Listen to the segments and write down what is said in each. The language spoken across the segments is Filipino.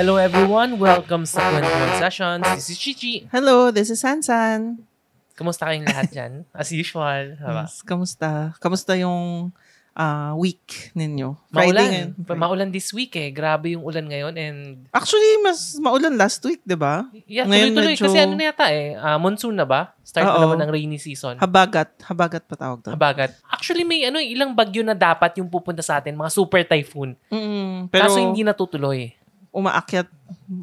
Hello everyone, welcome sa Kwentuhan Sessions. This is Chichi. Hello, this is Sansan. Kamusta kayong lahat dyan? As usual, diba? Yes, kamusta? Kamusta yung ah, week ninyo? Maulan. ngayon. Maulan this week eh. Grabe yung ulan ngayon and Actually, mas maulan last week, di ba? yeah, tuloy-tuloy. medyo- Kasi ano na yata eh, ah, monsoon na ba? Start na Oo. naman ng rainy season. Habagat. Habagat pa tawag to. Habagat. Actually, may ano, eh, ilang bagyo na dapat yung pupunta sa atin, mga super typhoon. Mm, pero Kaso hindi natutuloy. Umaakyat.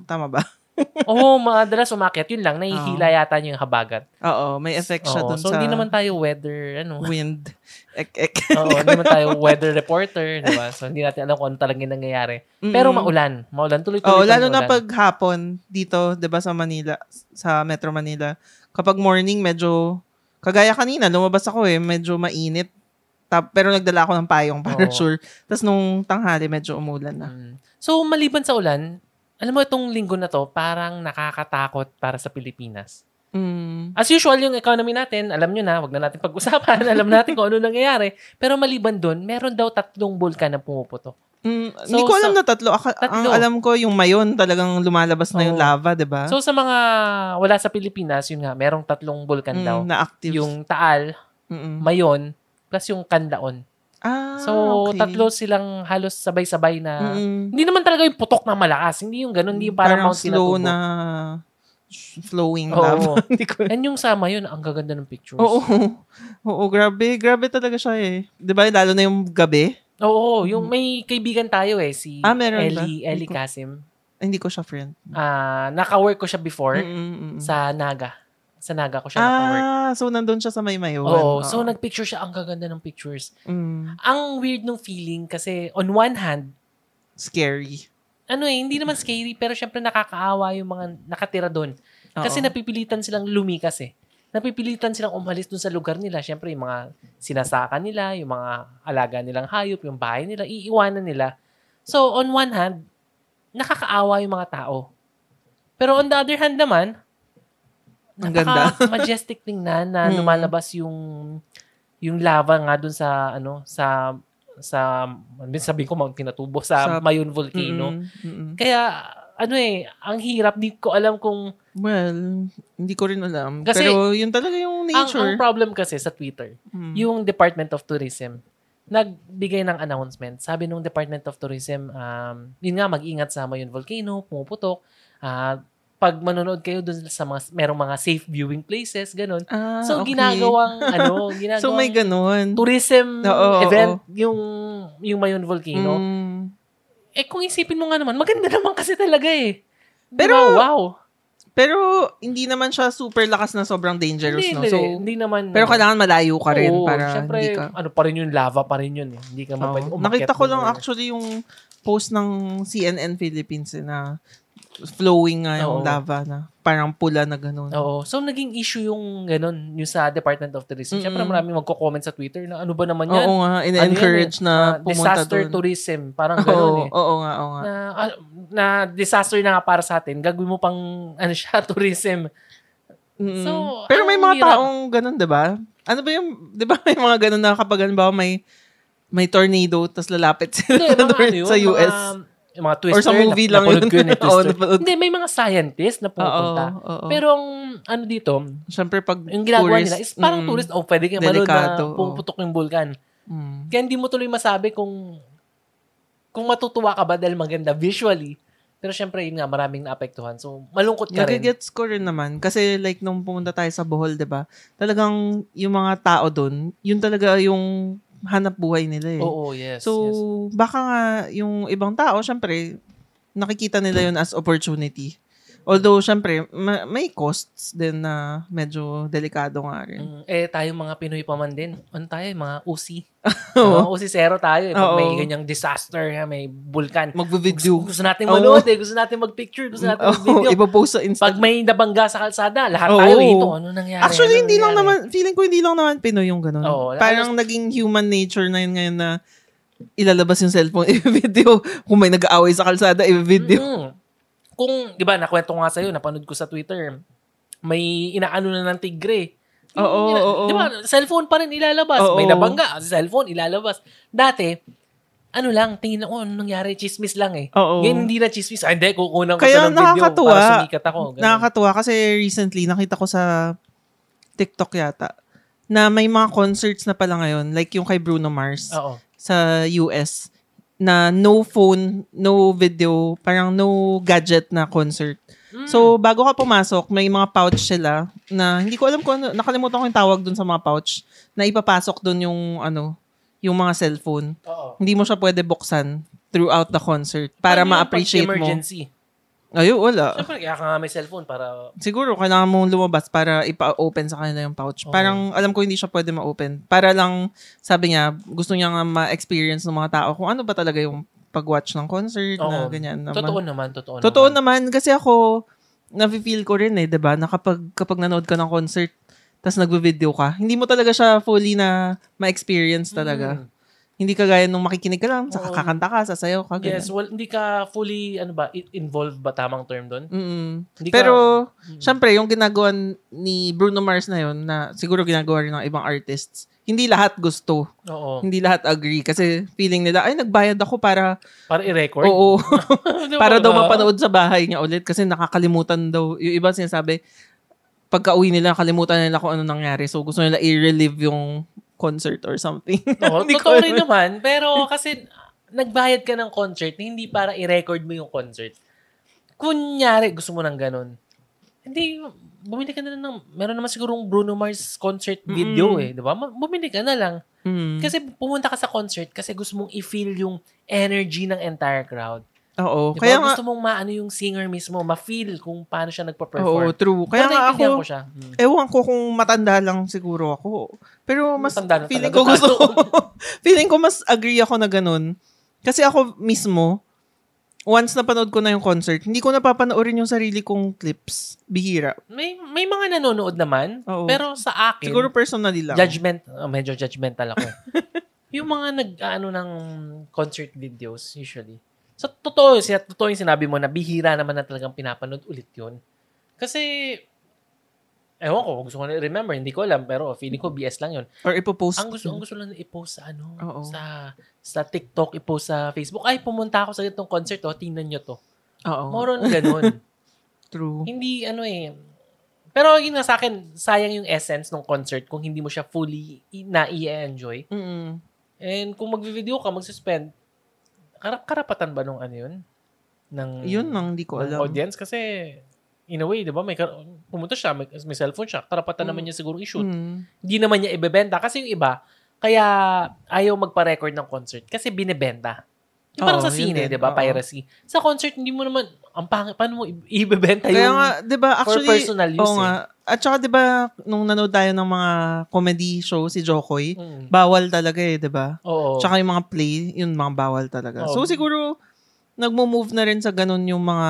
Tama ba? Oo, madalas umakyat. Yun lang, nahihila yata niya yung habagat. Oo, may effect siya Oo, dun so, sa hindi naman tayo weather, ano. wind. Ek, ek. Oo, hindi naman tayo weather reporter, di ba? So, hindi natin alam kung ano talagang nangyayari. Pero Mm. maulan. Maulan. Tuloy-tuloy Oo, pa lalo yung na pag hapon dito, 'di ba sa Manila, sa Metro Manila. Kapag morning medyo kagaya kanina, lumabas ako eh, medyo mainit. Tap, pero nagdala ako ng payong para Oo. sure. Tapos nung tanghali medyo umulan na. Mm. So, maliban sa ulan, alam mo itong linggo na to, parang nakakatakot para sa Pilipinas. Mm. As usual, yung economy natin, alam nyo na, wag na natin pag-usapan, alam natin kung ano nangyayari. Pero maliban doon, meron daw tatlong bulkan na pumuputok. Mm, So, hindi ko alam sa- na tatlo. Aka- Tatlo. Ang alam ko yung mayon talagang lumalabas na yung Oo. lava, 'di ba? So, sa mga wala sa Pilipinas, yun nga, merong tatlong bulkan daw. na active. Yung Taal, Mm-mm. Mayon, plus yung Kandaon. Ah, So, okay. tatlo silang halos sabay-sabay na... Mm-mm. Hindi naman talaga yung putok na malakas. Hindi yung ganun. Hindi yung parang, Mount slow Pinatubo. na flowing Oo. lava. Ko And yung sama yun, ang gaganda ng pictures. Oo. Oo, grabe. Grabe talaga siya eh. Di ba? Lalo na yung gabi. Oo, yung may kaibigan tayo eh, si Ah, meron ba? Ellie, Hindi Ellie Kasim. Hindi ko siya friend. Ah, naka-work ko siya before Mm-mm-mm. sa Naga. Sa Naga ko siya naka-work. Ah, so nandun siya sa may mayon. Oo, so nagpicture siya, ang gaganda ng pictures. Mm, Ang weird ng feeling kasi on one hand, scary. ano eh, hindi naman scary, pero syempre nakakaawa yung mga nakatira doon. Kasi Oo. napipilitan silang lumikas eh. Napipilitan silang umalis doon sa lugar nila. Syempre, yung mga sinasaka nila, yung mga alaga nilang hayop, yung bahay nila, iiwanan nila. So, on one hand, nakakaawa yung mga tao. Pero on the other hand naman, Ang ganda. majestic tingnan na Mm. lumalabas yung yung lava nga doon sa ano sa sa sabihin ko Mount Pinatubo sa, Sa- Mayon Volcano. Mm-mm, mm-mm. Kaya ano eh, ang hirap di ko alam kung Well, hindi ko rin alam. Kasi- Pero yun talaga yung ang, ang nature. problem kasi sa Twitter, Mm. yung Department of Tourism nagbigay ng announcement. Sabi nung Department of Tourism, um, yun nga, mag-ingat sa Mayon Volcano, pumuputok. Ah, pag manonood kayo dun sa mga, merong mga safe viewing places, ganun. Ah, So, okay. ginagawang, ano, ginagawang So, may ganun. tourism Oo, oo, event, yung, yung Mayon Volcano. Mm. Eh, kung isipin mo nga naman, maganda naman kasi talaga eh. Pero, Pero- wow. Pero, hindi naman siya super lakas na sobrang dangerous, Hindi, no? hindi, So, hindi naman. pero kailangan malayo ka rin Oo, para syempre, hindi ka... ano pa rin yun, lava pa rin yun eh. Hindi ka Oo. umakyat Nakita ko lang or- actually yung post ng CNN Philippines eh, na flowing nga yung Oo. lava na parang pula na gano'n. Oo. So, naging issue yung ganun, yung sa Department of Tourism. Siyempre, Mm-mm. maraming magko-comment sa Twitter na ano ba naman yan? Oo nga, Ano in-encourage yan eh? na Ah, pumunta disaster doon. tourism. Parang ganun Oo, eh. oo nga, oo nga. Na, ah, na disaster na nga para sa atin, gagawin mo pang ano siya, tourism. Mm. So, Pero may ang mga hirap. taong ganun, 'di ba? Ano ba yung 'di ba may mga ganun na kapag halimbawa may may tornado tapos lalapit sila Hindi, mga doon ano yun, sa mga- US. Yung mga twister. Or sa movie lang napanood yun. ko yun eh, napanood. Hindi, may mga scientist na pupunta. Oo, oo. Pero ang ano dito, syempre pag yung ginagawa tourist, nila is parang mm, tourist, oh, pwede kayo manood na pumuputok yung vulkan. mm. Kaya hindi mo tuloy masabi kung kung matutuwa ka ba dahil maganda visually. Pero syempre, yun nga, maraming naapektuhan. So, malungkot ka rin. Nagigets ko rin naman. Kasi like nung pumunta tayo sa Bohol, 'di ba? Talagang yung mga tao doon, yun talaga yung hanap buhay nila eh. Oo, yes. so, yes. baka nga yung ibang tao, syempre, nakikita nila yun as opportunity. Although, syempre, ma- may costs din na medyo delikado nga rin. Mm, eh, tayo mga Pinoy pa man din. Ano tayo? Mga usi. Mga usi zero tayo. Eh. Pag may Oo. ganyang disaster, may vulkan. Magvo-video. Gusto, gusto natin Oo. manood eh. Gusto natin mag-picture. Gusto natin Oo, mag-video. ipopost sa Insta. Pag may nabangga sa kalsada, lahat Oo. tayo ito. Ano nangyari? Actually, Ano hindi lang nangyari? naman, feeling ko hindi lang naman Pinoy yung ganun. Oo, Parang naging human nature na yun ngayon na ilalabas yung cellphone, i-video. Kung may nag-aaway sa kalsada, i-video. Mm. Kung, di ba, nakwento ko nga sa'yo, napanood ko sa Twitter, may inaano na ng tigre. Oo, oo, oo. Di ba, cellphone pa rin ilalabas. Oo. May nabangga, cellphone ilalabas. Dati, ano lang, tingin na, oh, ano nangyari? Chismis lang eh. Oo. Ngayon, hindi na chismis. Ah, hindi, kukunan ko Kaya siya ng video para sumikat ako. Ganun. Nakakatuwa kasi recently nakita ko sa TikTok yata na may mga concerts na pala ngayon like yung kay Bruno Mars Oo. sa US na no phone, no video, parang no gadget na concert. Mm. So, bago ka pumasok, may mga pouch sila na hindi ko alam kung ano, nakalimutan ko yung tawag dun sa mga pouch na ipapasok dun yung ano, yung mga cellphone. Oo. Hindi mo siya pwede buksan throughout the concert para yung ma-appreciate mo. emergency? Ayun, wala. Siyempre, kaya ka nga may cellphone para... Siguro, kailangan mong lumabas para ipa-open sa kanila yung pouch. Oo. Parang, alam ko hindi siya pwede ma-open. Para lang, sabi niya, gusto niya nga ma-experience ng mga tao kung ano ba talaga yung pag-watch ng concert na Oo. ganyan. Na Totoo ma- naman, totoo, Totoo naman. naman. Kasi ako, nafe-feel ko rin eh, 'di ba Na kapag, kapag nanood ka ng concert, tapos nagbe-video ka, hindi mo talaga siya fully na ma-experience talaga. Mm. Hindi kagaya nung makikinig ka lang, sa Oo. kakanta ka, sasayaw ka, ganyan. Yes, well, hindi ka fully, ano ba, i- involved ba tamang term doon? Mm. Hindi Pero, ka, Mm. syempre, yung ginagawa ni Bruno Mars na yun, na siguro ginagawa rin ng ibang artists, hindi lahat gusto. Oo. Hindi lahat agree. Kasi feeling nila, ay, nagbayad ako para, Para i-record? oo, para daw mapanood sa bahay niya ulit. Kasi nakakalimutan daw. Yung iba sinasabi, pagka uwi nila, nakalimutan nila kung ano nangyari. So, gusto nila i-relive yung concert or something. Ko totoo rin naman. Pero kasi, nagbayad ka ng concert, hindi para i-record mo yung concert. Kunyari, gusto mo ng ganun. Hindi, bumili ka na lang ng, meron naman sigurong Bruno Mars concert video Mm. eh, di ba? Bumili ka na lang. Mm. Kasi pumunta ka sa concert kasi gusto mong i-feel yung energy ng entire crowd. Oo. Di ba? Kaya nga, gusto mong maano yung singer mismo, ma-feel kung paano siya oo, nagpa-perform. true. Kaya nga ako, ko siya. Mm. Ewan ko kung matanda lang siguro ako. Pero mas Matanda feeling ko gusto feeling ko mas agree ako na ganun. Kasi ako mismo once napanood ko na yung concert, hindi ko napapanoorin yung sarili kong clips. Bihira. May may mga nanonood naman, Oo. pero sa akin, Siguro personally lang. judgment, oh, medyo judgmental ako. yung mga nag ano ng concert videos usually. So totoo, siya totoo yung sinabi mo na bihira naman na talagang pinapanood ulit 'yun. Kasi ewan ko, gusto ko na remember, hindi ko alam, pero feeling ko BS lang 'yun. Or ipopost. Ang gusto, ang gusto lang i-post sa ano, Oo. sa sa TikTok, i-post sa Facebook. Ay, pumunta ako sa itong concert, oh, tingnan nyo to. Oo. More on ganun. True. hindi ano eh. Pero yun nga sa akin, sayang yung essence ng concert kung hindi mo siya fully na i-enjoy. Mm. And kung magvi-video ka, magsuspend, karap karapatan ba nung ano yun? Ng, Yun lang, hindi ko alam. audience? Kasi, in a way, di ba, may, kar- pumunta siya, may, may cellphone siya, karapatan Mm. naman niya siguro i-shoot. Mm. Hindi naman niya ibebenta. Kasi yung iba, kaya ayaw magpa-record ng concert kasi binebenta. Yung parang Oo, sa yun sine, din. di ba? Oo. Piracy. Sa concert, hindi mo naman, ang pangit, paano mo i- ibebenta Kaya yung nga, 'di ba, for actually personal use oo eh. nga. At saka 'di ba nung nanood tayo ng mga comedy show si Jokoy, Mm. bawal talaga eh, 'di ba? Oo. Tsaka yung mga play, yun mga bawal talaga. Oo. So siguro nagmo-move na rin sa ganun yung mga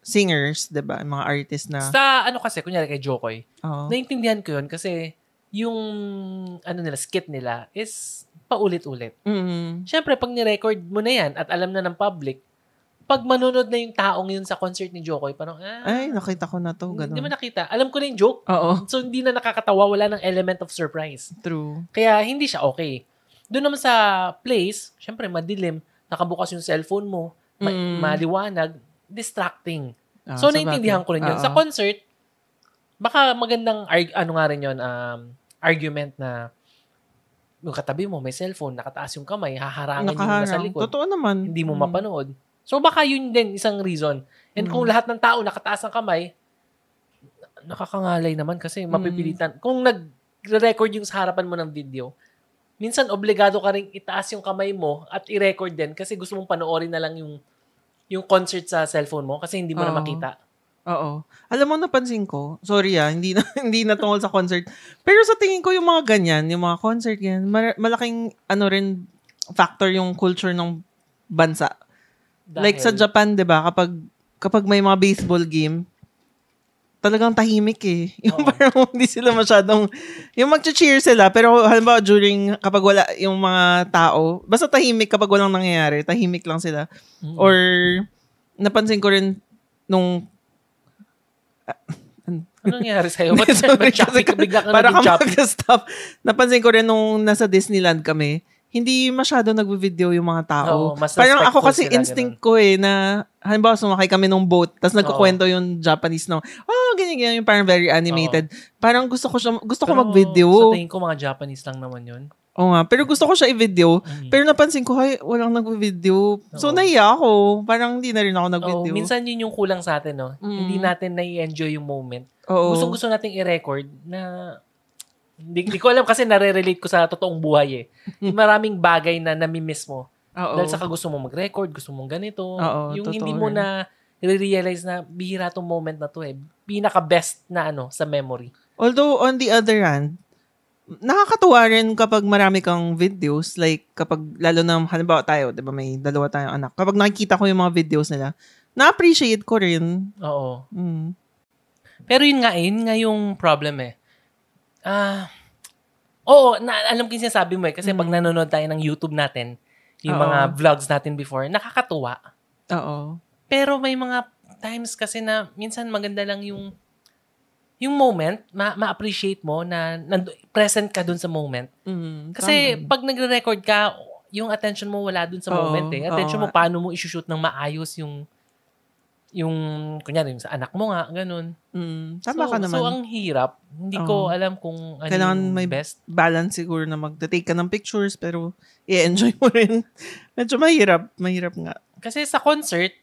singers, 'di ba? Mga artists na Sa ano kasi, kunyari kay Jokoy, Oo. naintindihan ko yun kasi yung ano nila, skit nila is paulit-ulit. Mm. Siyempre, pag ni-record mo na yan at alam na ng public, pag manunod na yung taong yun sa concert ni Jokoy, parang, ah, Ay, nakita ko na to, hindi mo ganun. nakita. Alam ko na yung joke. Oo, So, hindi na nakakatawa. Wala ng element of surprise. true. Kaya, hindi siya okay. Doon naman sa place, syempre, madilim, nakabukas yung cellphone mo, ma- Mm. maliwanag, distracting. Ah, so, naintindihan ko rin yun. Oo. Sa concert, baka magandang, arg- ano nga rin yun, um, argument na yung katabi mo, may cellphone, nakataas yung kamay, haharangin yung nasa Nakaharang. likod, Totoo naman. hindi mo Mm. mapanood. So, baka yun din isang reason. And kung Mm. lahat ng tao nakataas ng kamay, nakakangalay naman kasi Mm. mapipilitan. Kung nag-record yung sa harapan mo ng video, minsan obligado ka rin itaas yung kamay mo at i-record din kasi gusto mong panoorin na lang yung yung concert sa cellphone mo kasi hindi mo na Oo. makita. Oo. Alam mo, napansin ko, sorry ah, hindi na, hindi na tungkol sa concert. Pero sa tingin ko, yung mga ganyan, yung mga concert, yan, mar- malaking, ano rin, factor yung culture ng bansa. Like sa Dahil- Japan, 'di ba, kapag kapag may mga baseball game, talagang tahimik eh. Yung Oo. parang hindi sila masyadong yung magche-cheer sila pero halimbawa during kapag wala yung mga tao, basta tahimik kapag walang nangyayari, tahimik lang sila. Mm. Or napansin ko rin nung ano nangyari sa'yo? Ba't Sorry, ba't choppy ka? Bigla ka para naging choppy. mag-stop. Napansin ko rin nung nasa Disneyland kami, hindi masyado nagvi-video yung mga tao. Oo, mas Parang ako kasi sila, instinct ko eh na halimbawa sumakay kami nung boat tapos nagkukwento yung Japanese na oh ganyan ganyan yung parang very animated. Parang gusto ko siya gusto ko Pero mag-video. Sa tingin ko, mga Japanese lang naman yun. Oo nga, pero gusto ko siya i-video. Mm. Pero napansin ko, hay, walang nagvi-video. So, Oo. naiya ako. Parang hindi na rin ako Oo, nag-video. minsan yun yung kulang sa atin, no? Mm. Hindi natin nai-enjoy yung moment. Oo. Gustong gusto nating i-record na hindi, hindi ko alam kasi nare-relate ko sa totoong buhay eh. Yung maraming bagay na nami-miss mo. Oo. Dahil saka gusto mo mag-record, gusto mong ganito. Oo, yung hindi mo rin. na realize na bihira tong moment na to eh. Pinaka-best na ano sa memory. Although, on the other hand, nakakatuwa rin kapag marami kang videos. Like, kapag, lalo na, halimbawa tayo, di ba, may dalawa tayong anak. Kapag nakikita ko yung mga videos nila, na-appreciate ko rin. Oo. Mm. Pero yun nga eh, yun nga yung problem eh. Ah, oo, na, alam ko yung sinasabi mo eh. Kasi pag nanonood tayo ng YouTube natin, yung Oo. mga vlogs natin before, nakakatuwa. Oo. Pero may mga times kasi na minsan maganda lang yung yung moment, ma- ma-appreciate mo na nando- present ka dun sa moment. Mm, Kasi tama. pag nagre-record ka, yung attention mo wala dun sa Oo, moment eh. Attention oo mo paano mo isushoot ng maayos yung yung kunyari yung sa anak mo nga, ganun. Mm, tama so, ka naman. So, ang hirap. Hindi ko Oo. alam kung ano Kailangan yung may best. balance siguro na mag-take ka ng pictures, pero i-enjoy mo rin. Medyo mahirap. Mahirap nga. Kasi sa concert,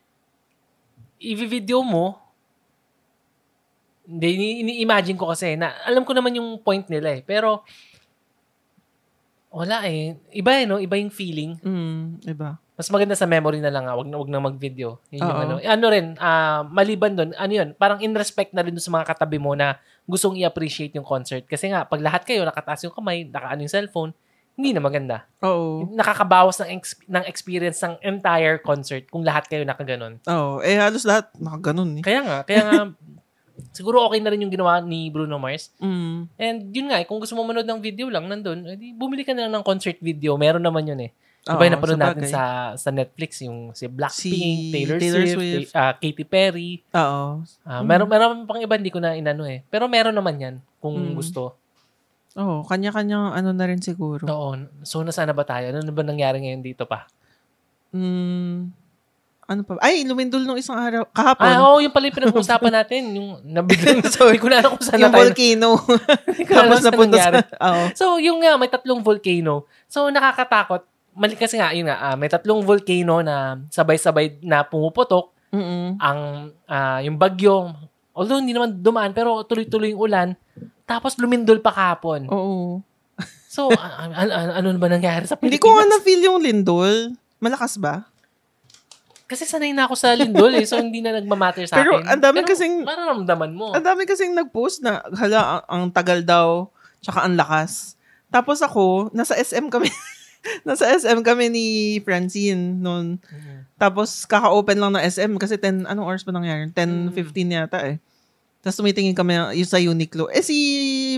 i-video mo, hindi, ini- ini-imagine ko kasi, na alam ko naman yung point nila eh. Pero, wala eh. Iba eh, no? Iba yung feeling. Mm, iba. Mas maganda sa memory na lang, ah. wag na, wag na mag-video. Yun yung ano. Ano rin, ah, maliban doon, ano yun, parang in respect na rin sa mga katabi mo na gustong i-appreciate yung concert. Kasi nga, pag lahat kayo nakataas yung kamay, nakaano yung cellphone, hindi na maganda. Oo. Nakakabawas ng, ex- ng experience ng entire concert kung lahat kayo nakaganon. Oo. Eh, halos lahat nakaganon eh. Kaya nga, kaya nga, siguro okay na rin yung ginawa ni Bruno Mars. Mm. And yun nga, eh, kung gusto mo manood ng video lang nandun, edi bumili ka na lang ng concert video. Meron naman yun eh. Diba yung napanood natin sa sa Netflix, yung si Blackpink, Si Taylor, Taylor Swift, Swift. ah, Katy Perry. Oo. Ah, meron, meron pang iba, hindi ko na inano eh. Pero meron naman yan, kung Mm. gusto. Oo, kanya-kanyang ano na rin siguro. Oo. So, nasaan na ba tayo? Ano na ba nangyari ngayon dito pa? Mm, ano pa? Ay, lumindol nung isang araw. Kahapon. Ah, oo, yung pala yung pinag-uusapan natin. Yung nabiglang, sorry, ko na alam kung saan yung na tayo. volcano. Hindi ko na alam Tapos napunta sa... Oo. So, yung nga, may tatlong volcano. So, nakakatakot. Mali kasi nga, yun nga, ah, may tatlong volcano na sabay-sabay na pumuputok. Mm-mm. Ang, ah, yung bagyo, although hindi naman dumaan, pero tuloy-tuloy yung ulan. Tapos lumindol pa kahapon. Oo. So, a- a- a- ano ba nangyari sa Hindi Pilipinas? ko nga na-feel yung lindol. Malakas ba? Kasi sanay na ako sa lindol eh, so hindi na nagmamatter sa Pero akin. ang dami kasing- Mararamdaman mo. Ang dami kasing nag-post na, hala, ang, ang tagal daw, tsaka ang lakas. Tapos ako, nasa SM kami. nasa SM kami ni Francine noon. Mhm. Tapos, kaka-open lang ng SM kasi 10, anong oras ba nangyari? 10.15 yata eh. Tapos tumitingin kami yung sa Uniqlo. Eh si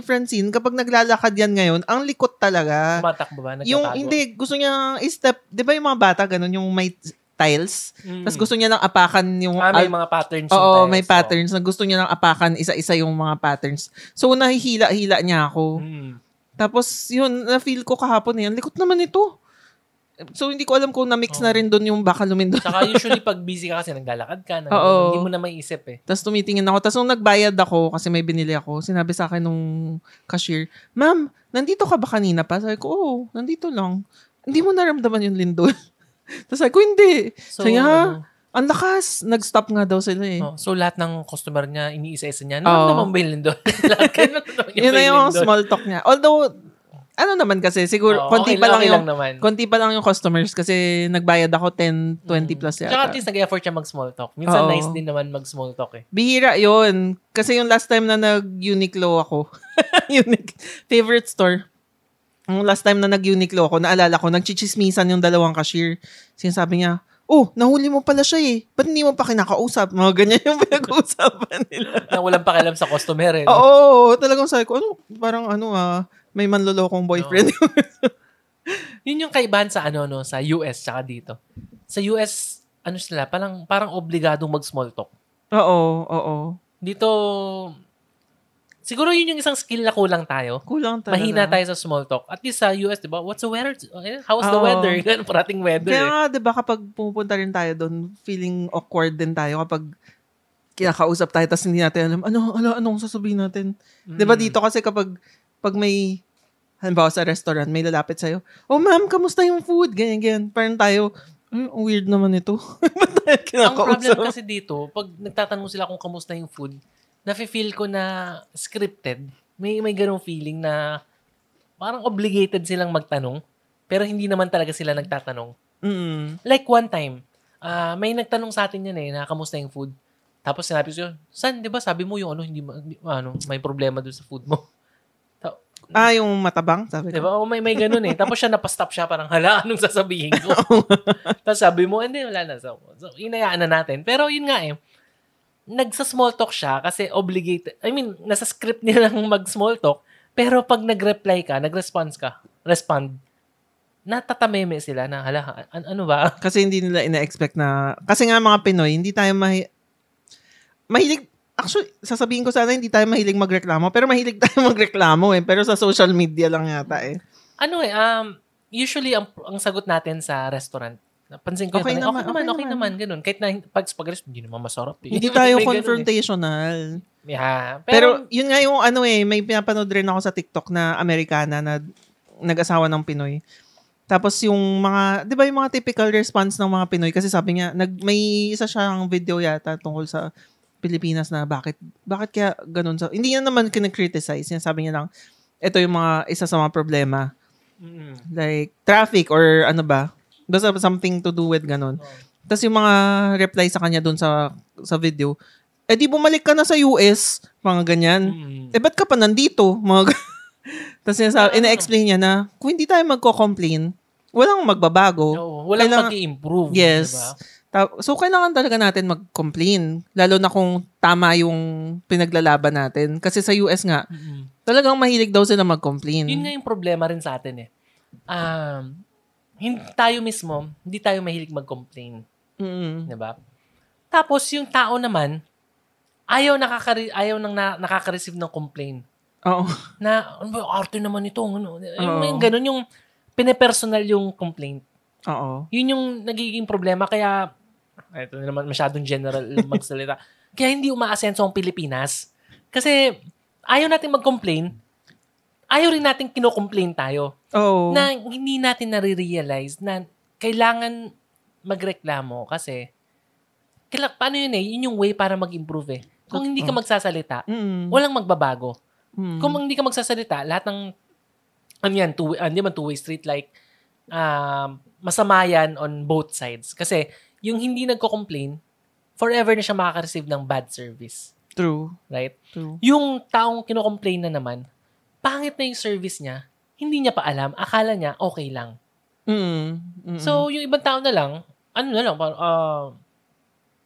Francine, kapag naglalakad yan ngayon, ang likot talaga. Tumatakbo ba? Nagtatago? Yung, hindi, gusto niya i-step, di ba yung mga bata, ganun, yung may tiles. Mm. Tapos gusto niya lang apakan yung... Ah, may mga patterns. yung Oo, tiles, may so. patterns na gusto niya lang apakan isa-isa yung mga patterns. So, nahihila-hila niya ako. Mm. Tapos, yun, na-feel ko kahapon eh. Ang likot naman ito. So, hindi ko alam kung na-mix na Oo. rin doon yung baka lumindol. Saka usually pag busy ka kasi naglalakad ka, na, Oo. hindi mo na maiisip eh. Tapos tumitingin ako. Tapos nung nagbayad ako, kasi may binili ako, sinabi sa akin nung cashier, Ma'am, nandito ka ba kanina pa? Sabi ko, oo, nandito lang. Hindi mo naramdaman yung lindol. Tapos sabi ko, hindi. So, Sabi niya, ano, Ang lakas. Nag-stop nga daw sila eh. oh, so lahat ng customer niya, iniisa-isa niya, ano naman ba yung lindol? Yun na yung small talk niya. Although, ano naman kasi, siguro, Oo, konti okay pa lang okay yung, lang naman. konti pa lang yung customers kasi nagbayad ako 10, 20 Mm. plus Tsaka at yata. least nag-effort siya mag-small talk. Minsan Oo. nice din naman mag-small talk eh. Bihira yon Kasi yung last time na nag-Uniqlo ako, Uniq- favorite store, yung last time na nag-Uniqlo ako, naalala ko, nagchichismisan yung dalawang cashier. Sinasabi niya, oh, nahuli mo pala siya eh. Ba't hindi mo pa kinakausap? Mga ganyan yung pinag-uusapan nila. Na walang pakialam sa customer eh. no? Oo, talagang sabi ko, ano, parang ano ah, may manlolokong boyfriend. Yun yung kaibahan sa ano no, sa US tsaka dito. Sa US, ano sila, parang parang obligadong mag-small talk. oo, oo. Dito siguro yun yung isang skill na kulang tayo. Kulang talaga. Mahina tayo sa small talk. At least sa US, di ba? What's the weather? Eh, How's the Oo. weather? Ganun, parating weather. Kaya eh. nga, di ba, kapag pumupunta rin tayo doon, feeling awkward din tayo kapag kinakausap tayo tapos hindi natin alam, ano, ano, anong sasabihin natin? Di ba Mm. dito kasi kapag pag may, halimbawa sa restaurant, may lalapit sa'yo, oh ma'am, kamusta yung food? Ganyan, ganyan. Parang tayo, ay, ang weird naman ito. Ba't tayo Ang problem kinakausap? kasi dito, pag nagtatanong sila kung kamusta yung food, nafe-feel ko na scripted. May may ganong feeling na parang obligated silang magtanong, pero hindi naman talaga sila nagtatanong. Mm. Like one time, ah may nagtanong sa atin yan eh, na kamusta yung food. Tapos sinabi ko, San, di ba sabi mo yung ano, hindi, ano, may problema doon sa food mo. Ah, yung matabang, sabi ko. ba? O may, may ganun eh. Tapos siya napastop siya, parang hala, anong sasabihin ko? Tapos sabi mo, hindi, wala na. So, so inayaan na natin. Pero yun nga eh, nagsa-small talk siya kasi obligated. I mean, nasa script niya lang mag-small talk. Pero pag nag-reply ka, nag-response ka, respond, natatameme sila na, hala, an- ano ba? Kasi hindi nila ina-expect na, kasi nga mga Pinoy, hindi tayo mahi, mahilig, actually, sasabihin ko sana hindi tayo mahilig magreklamo, pero mahilig tayo magreklamo eh. Pero sa social media lang yata eh. Ano eh, um, usually, ang, ang sagot natin sa restaurant, napansin ko, Okay okay, naman, okay naman, okay okay naman, ganun. Kahit na pag spaghetti, hindi naman masarap eh. Hindi tayo May eh. confrontational. Yeah. Pero, Pero, yun nga yung ano eh, may pinapanood rin ako sa TikTok na Amerikana na nag-asawa ng Pinoy. Tapos yung mga, di ba yung mga typical response ng mga Pinoy, kasi sabi niya, nag, may isa siyang video yata tungkol sa Pilipinas na bakit, bakit kaya ganun sa, hindi niya naman kinakriticize, niya sabi niya lang, ito yung mga, isa sa mga problema. mm, Like, traffic or ano ba, basta something to do with ganun. Oh. Tapos yung mga reply sa kanya dun sa sa video, eh di bumalik ka na sa US, mga ganyan. mm, Eh, ba't ka pa nandito? Mga g- Tapos Ah. sinasa- ina-explain niya na, kung hindi tayo magko-complain, walang magbabago. Oo, walang Kailangan- mag-i-improve. Yes. Diba? Ta- so, kailangan talaga natin mag-complain. Lalo na kung tama yung pinaglalaban natin. Kasi sa US nga, Mm-mm. talagang mahilig daw sila mag-complain. Yun nga yung problema rin sa atin eh. Um, hindi tayo mismo, hindi tayo mahilig mag-complain. Mm. Di ba? Tapos yung tao naman, ayaw, nakaka- ayaw nang na- nakaka-receive ng complaint. Oo. Na, ano ba, arte naman ito. Ano, yung, yung ganun, yung pinepersonal yung complaint. Oo. Yun yung nagiging problema. Kaya, ito na naman masyadong general magsalita. Kaya hindi umaasenso ang Pilipinas. Kasi, ayaw natin mag-complain. Ayaw rin natin kinocomplain tayo. Oo. Na hindi natin nare-realize na kailangan magreklamo kasi kaila, paano yun eh? Yun yung way para mag-improve eh. Kung hindi ka Totoo. magsasalita, Mm. walang magbabago. Mm. Kung hindi ka magsasalita, lahat ng ano yan, two, ah, hindi man two-way street like um, masama yan on both sides. Kasi yung hindi nagko-complain, forever na siya makaka-receive ng bad service. True. Right? True. Yung taong kino-complain na naman, pangit na yung service niya, hindi niya pa alam, akala niya okay lang. Mm. Mm. So, yung ibang tao na lang, ano na lang, parang, ah,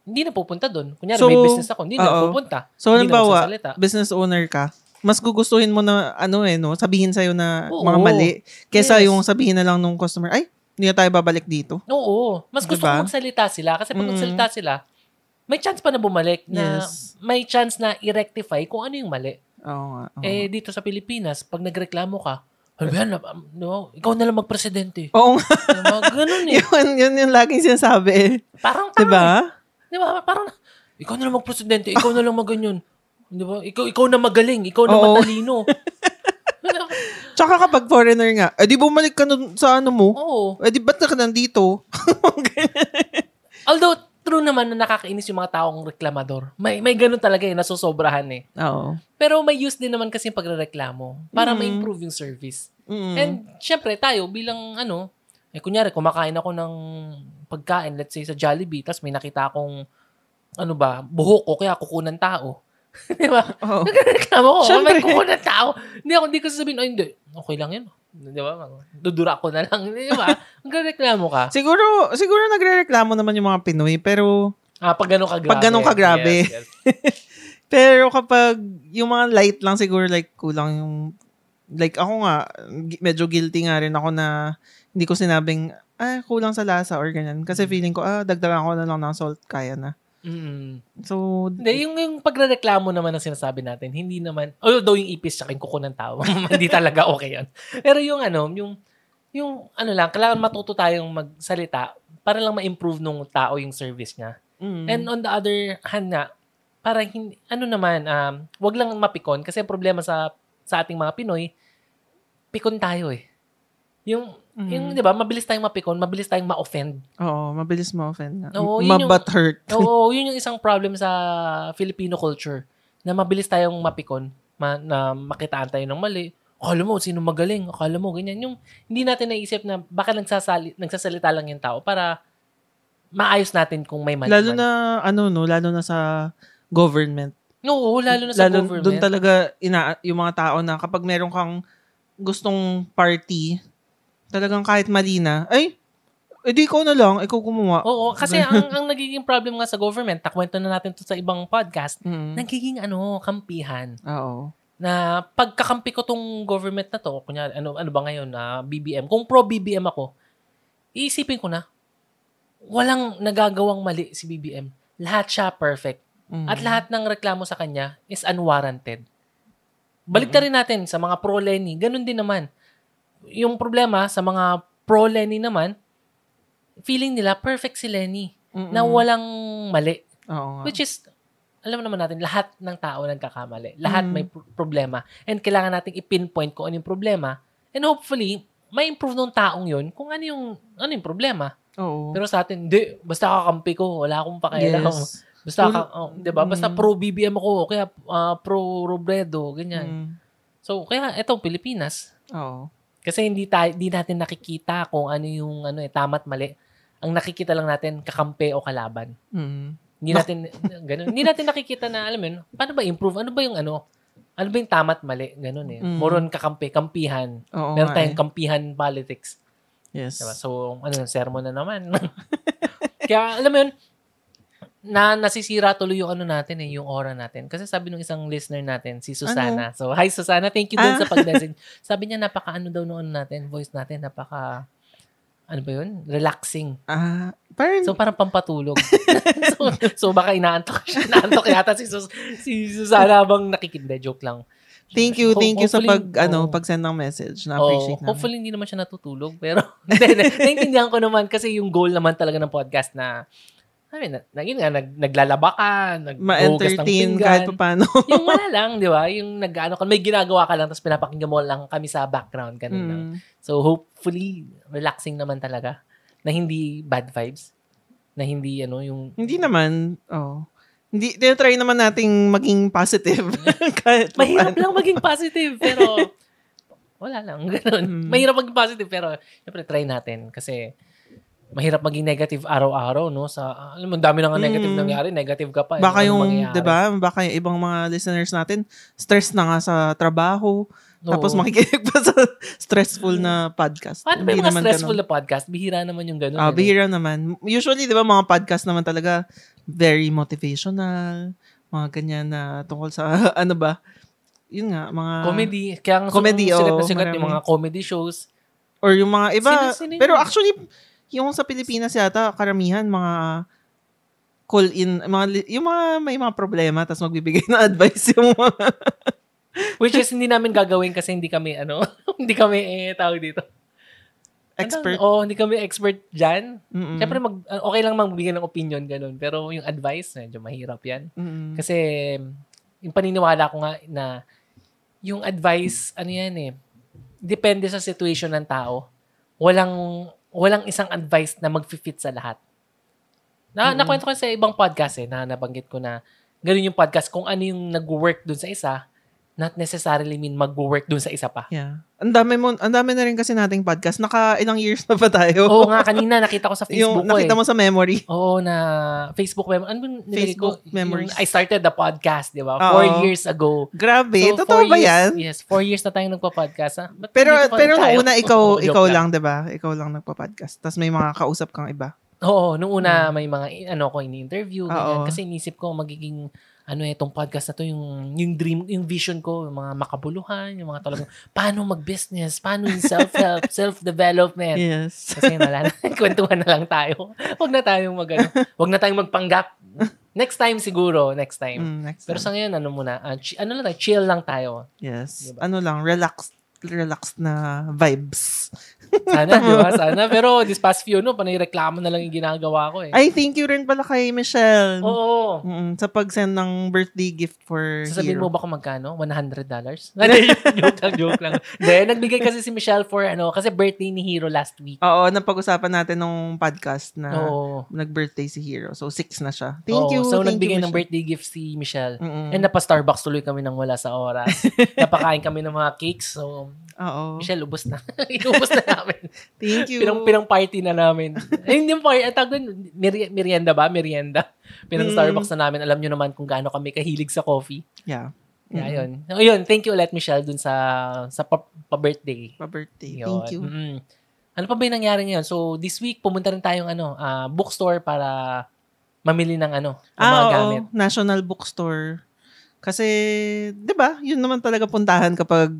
hindi na pupunta doon. Kunyari, So, may business ako, hindi na oo. pupunta. So, hindi na halimbawa, business owner ka, mas gugustuhin mo na, ano eh, no, sabihin sa'yo na Oo. mga mali, kesa Yes. yung sabihin na lang nung customer, ay, hindi na tayo babalik dito. Oo. Mas gusto Diba? ko magsalita sila. Kasi pag Mm. magsalita sila, may chance pa na bumalik na Yes. may chance na i-rectify kung ano yung mali. Oo nga. oo Eh, dito sa Pilipinas, pag nagreklamo ka, ano ba yan? No, ikaw na lang magpresidente. Oo nga. Diba? Ganun eh. yun, yun yung laging sinasabi eh. Parang tanga Diba? Diba? Parang, ikaw na lang magpresidente, ikaw na lang maganyan. Diba? Ikaw, ikaw na magaling, ikaw na Oo. matalino. Tsaka kapag foreigner nga, eh di bumalik ka nun sa ano mo. Oo. Eh di ba't ka nandito? Although, true naman na nakakainis yung mga taong reklamador. May, may ganun talaga eh, nasusobrahan eh. Oo. Pero may use din naman kasi yung pagrereklamo para Mm. ma-improve yung service. Mm. And syempre tayo bilang ano, eh kunyari kumakain ako ng pagkain, let's say sa Jollibee, tapos may nakita akong ano ba, buhok ko kaya kukunan tao. Di ba? Oo. Nagreklamo ko, may kukunan tao. Hindi ako, hindi ko sasabihin, ay hindi, okay lang yun. Di ba? Dudura ko na lang. Di ba? Magreklamo ka. Siguro, siguro nagre-reklamo naman yung mga Pinoy, pero Ah, pag ganun ka grabe. Pag ganun ka grabe. Yes, yes. Pero kapag yung mga light lang siguro like kulang yung like ako nga medyo guilty nga rin ako na hindi ko sinabing ah kulang sa lasa or ganyan kasi feeling ko ah dagdagan ko na lang ng salt kaya na. Mm. So, Hindi, yung, yung pagrereklamo naman ang sinasabi natin, hindi naman, although yung ipis tsaka yung kuko ng tao, hindi talaga okay yan. Pero yung ano, yung, yung ano lang, kailangan matuto tayong magsalita para lang ma-improve nung tao yung service niya. mm, And on the other hand nga, para hindi, ano naman, um, wag lang mapikon kasi ang problema sa sa ating mga Pinoy, pikon tayo eh. Yung, mm. yung, di ba, mabilis tayong mapikon, mabilis tayong ma-offend. Oo, mabilis ma-offend. Oo, yun yung- Mabat hurt. Oo, yun yung isang problem sa Filipino culture. Na mabilis tayong mapikon, ma, na makitaan tayo ng mali. Akala mo, sino magaling? Akala mo, ganyan. Yung hindi natin naisip na baka nagsasali, nagsasalita lang yung tao para maayos natin kung may mali. Lalo man. na, ano no, lalo na sa government. Oo, lalo na sa lalo, government. Doon talaga, ina, yung mga tao na kapag meron kang gustong party, talagang kahit mali na, ay, edi ikaw na lang, ikaw gumawa. Oo, kasi ang, ang nagiging problem nga sa government, takwento na natin to sa ibang podcast, Mm. nagiging ano, kampihan. Oo. na pagkakampi ko tong government na to, kunya ano ano ba ngayon na BBM, kung pro BBM ako, iisipin ko na walang nagagawang mali si BBM. Lahat siya perfect. Mm. At lahat ng reklamo sa kanya is unwarranted. Balik rin natin sa mga pro Lenny, ganun din naman. Yung problema sa mga pro Lenny naman, feeling nila perfect si Lenny Mm-mm. na walang mali. Oo nga. Which is, alam naman natin, lahat ng tao nagkakamali. Lahat Mm. may pro- problema. And kailangan nating i-pinpoint kung ano yung problema. And hopefully, may improve ng taong yun kung ano yung, ano yung problema. Oo. Pero sa atin, hindi, basta kakampi ko, wala akong pakialam. yes. Basta, ka, oh, di ba? Basta Mm. pro BBM ako, kaya ah, pro Robredo, ganyan. Mm. So, kaya ito, Pilipinas. Oo. Kasi hindi tayo, hindi natin nakikita kung ano yung ano eh, tama't mali. Ang nakikita lang natin, kakampi o kalaban. Mm. Hindi natin, ganun. Hindi natin nakikita na, alam mo yun, paano ba improve? Ano ba yung ano? Ano ba yung tama't mali? Ganun eh. Mm. Moron kakampi, kampihan. Oo Meron tayong eh. kampihan politics. Yes. Diba? So, ano, sermon na naman. Kaya, alam mo yun, na nasisira tuloy yung ano natin eh, yung aura natin. Kasi sabi nung isang listener natin, si Susana. So, hi Susana, thank you dun Ah. sa pag-message. sabi niya, napaka ano daw noon natin, voice natin, napaka, ano ba yun? Relaxing. Ah, parang, So, parang pampatulog. so, so, baka inaantok siya. Inaantok yata si, Sus si Susana habang nakikinde. Joke lang. thank you, thank you sa pag, ano, oh. pag-send ng message. Oh, Na-appreciate namin. hopefully hindi naman siya natutulog. Pero, hindi, hindi. Naintindihan ko naman kasi yung goal naman talaga ng podcast na, I mean, na, yun nga, nag, naglalaba ka, nag Ma-entertain kahit pa paano. yung wala lang, di ba? Yung nag-ano ka, may ginagawa ka lang, tapos pinapakinggan mo lang kami sa background, ganun lang. Mm. So, hopefully, relaxing naman talaga. Na hindi bad vibes. Na hindi, ano, yung... Hindi naman, oh. Hindi, try naman nating maging positive. kahit Mahirap paano. lang maging positive, pero... wala lang, ganun. Mm. Mahirap maging positive, pero syempre try natin. Kasi, mahirap maging negative araw-araw, no? Sa, alam mo, dami na nga negative Mm. nangyari, negative ka pa. eh. Baka yung? 'di ba? Baka yung ibang mga listeners natin stress na nga sa trabaho, Oo. tapos makikinig pa sa stressful na podcast. Paano ba yung mga naman stressful ganun. na podcast? Bihira naman yung ganun. Ah, eh. bihira naman. Usually, 'di ba, mga podcast naman talaga very motivational, mga ganyan na tungkol sa ano ba? Yun nga, mga Comedy. Kaya ang Comedy, sikat na sikat yung mga comedy shows. or yung mga iba. Sino- sino pero actually, yung sa Pilipinas yata karamihan mga call in mga yung mga may mga problema tapos magbibigay ng advice yung mga Which is hindi namin gagawin kasi hindi kami, ano, hindi kami, eh, tawag dito. expert. Oo, oh, hindi kami expert dyan. Mm-mm. Siyempre, mag, uh, okay lang magbigay ng opinion, ganun. Pero yung advice, medyo mahirap yan. Mm-mm. Kasi, yung paniniwala ko nga na yung advice, ano yan eh, depende sa situation ng tao. Walang, walang isang advice na mag-fit sa lahat. Na, Mm-mm. Nakwento ko sa ibang podcast eh, na nabanggit ko na ganun yung podcast, kung ano yung nag-work dun sa isa, not necessarily mean mag-work dun sa isa pa. Yeah. Ang dami mo, ang dami na rin kasi nating podcast. Naka ilang years na ba tayo? Oo nga, kanina nakita ko sa Facebook yung ko nakita eh. mo sa memory. Oo, na Facebook memory. Ano ba nilagay ko? Facebook memories. Yung I started the podcast, di ba? Oo. Four years ago. Grabe, So, totoo ba years- yan? Yes, four years na tayong nagpa-podcast. Ha? Ba't Pero pero nung una ikaw Oo, joke ikaw lang, 'di ba? Ikaw lang nagpa-podcast. Tapos may mga kausap kang iba. Oo, nung una may mga ano ko ini-interview. Kasi inisip ko magiging ano eh, itong podcast na to, yung, yung dream, yung vision ko, yung mga makabuluhan, yung mga talagang, paano mag-business, paano yung self-help, self-development. Yes. Kasi wala na, kwentuhan na lang tayo. Huwag na tayong mag, ano, huwag na tayong magpanggap. Next time siguro, next time. Mm, next Pero time. sa ngayon, ano muna, ah, chi- ano lang tayo, chill lang tayo. Yes. Diba? Ano lang, relaxed relaxed na vibes. Sana, di ba? Sana. Pero this past few, no, panay reklamo na lang yung ginagawa ko eh. I thank you rin pala kay Michelle. Oo. Mm, sa pag-send ng birthday gift for Sasabihin Hero. mo ba kung magkano? $100? Hindi, joke lang, joke lang. Hindi, nagbigay kasi si Michelle for ano, kasi birthday ni Hero last week. Oo, napag-usapan natin nung podcast na Oo. nag-birthday si Hero. So, six na siya. Thank Oo, you. So, thank nagbigay you, ng Michelle. birthday gift si Michelle. Mm-mm. And napa-Starbucks tuloy kami nang wala sa oras. Napakain kami ng mga cakes. So, Oo. Michelle, ubos na. Inubos na namin. Thank you. Pinang, pinang party na namin. Ay, hindi yung party. Ang tawag doon, meri- merienda ba? Merienda. Pinang Mm. Starbucks na namin. Alam nyo naman kung gaano kami kahilig sa coffee. yeah. Kaya Mm. yun. So, yun. Thank you ulit, Michelle, dun sa sa pa- pa-birthday. Pa-birthday. Yun. Thank you. Mm. Ano pa ba yung nangyari ngayon? So, this week, pumunta rin tayong ano, ah, bookstore para mamili ng ano, ng mga Ah, oo. gamit. National Bookstore. Kasi, di ba, yun naman talaga puntahan kapag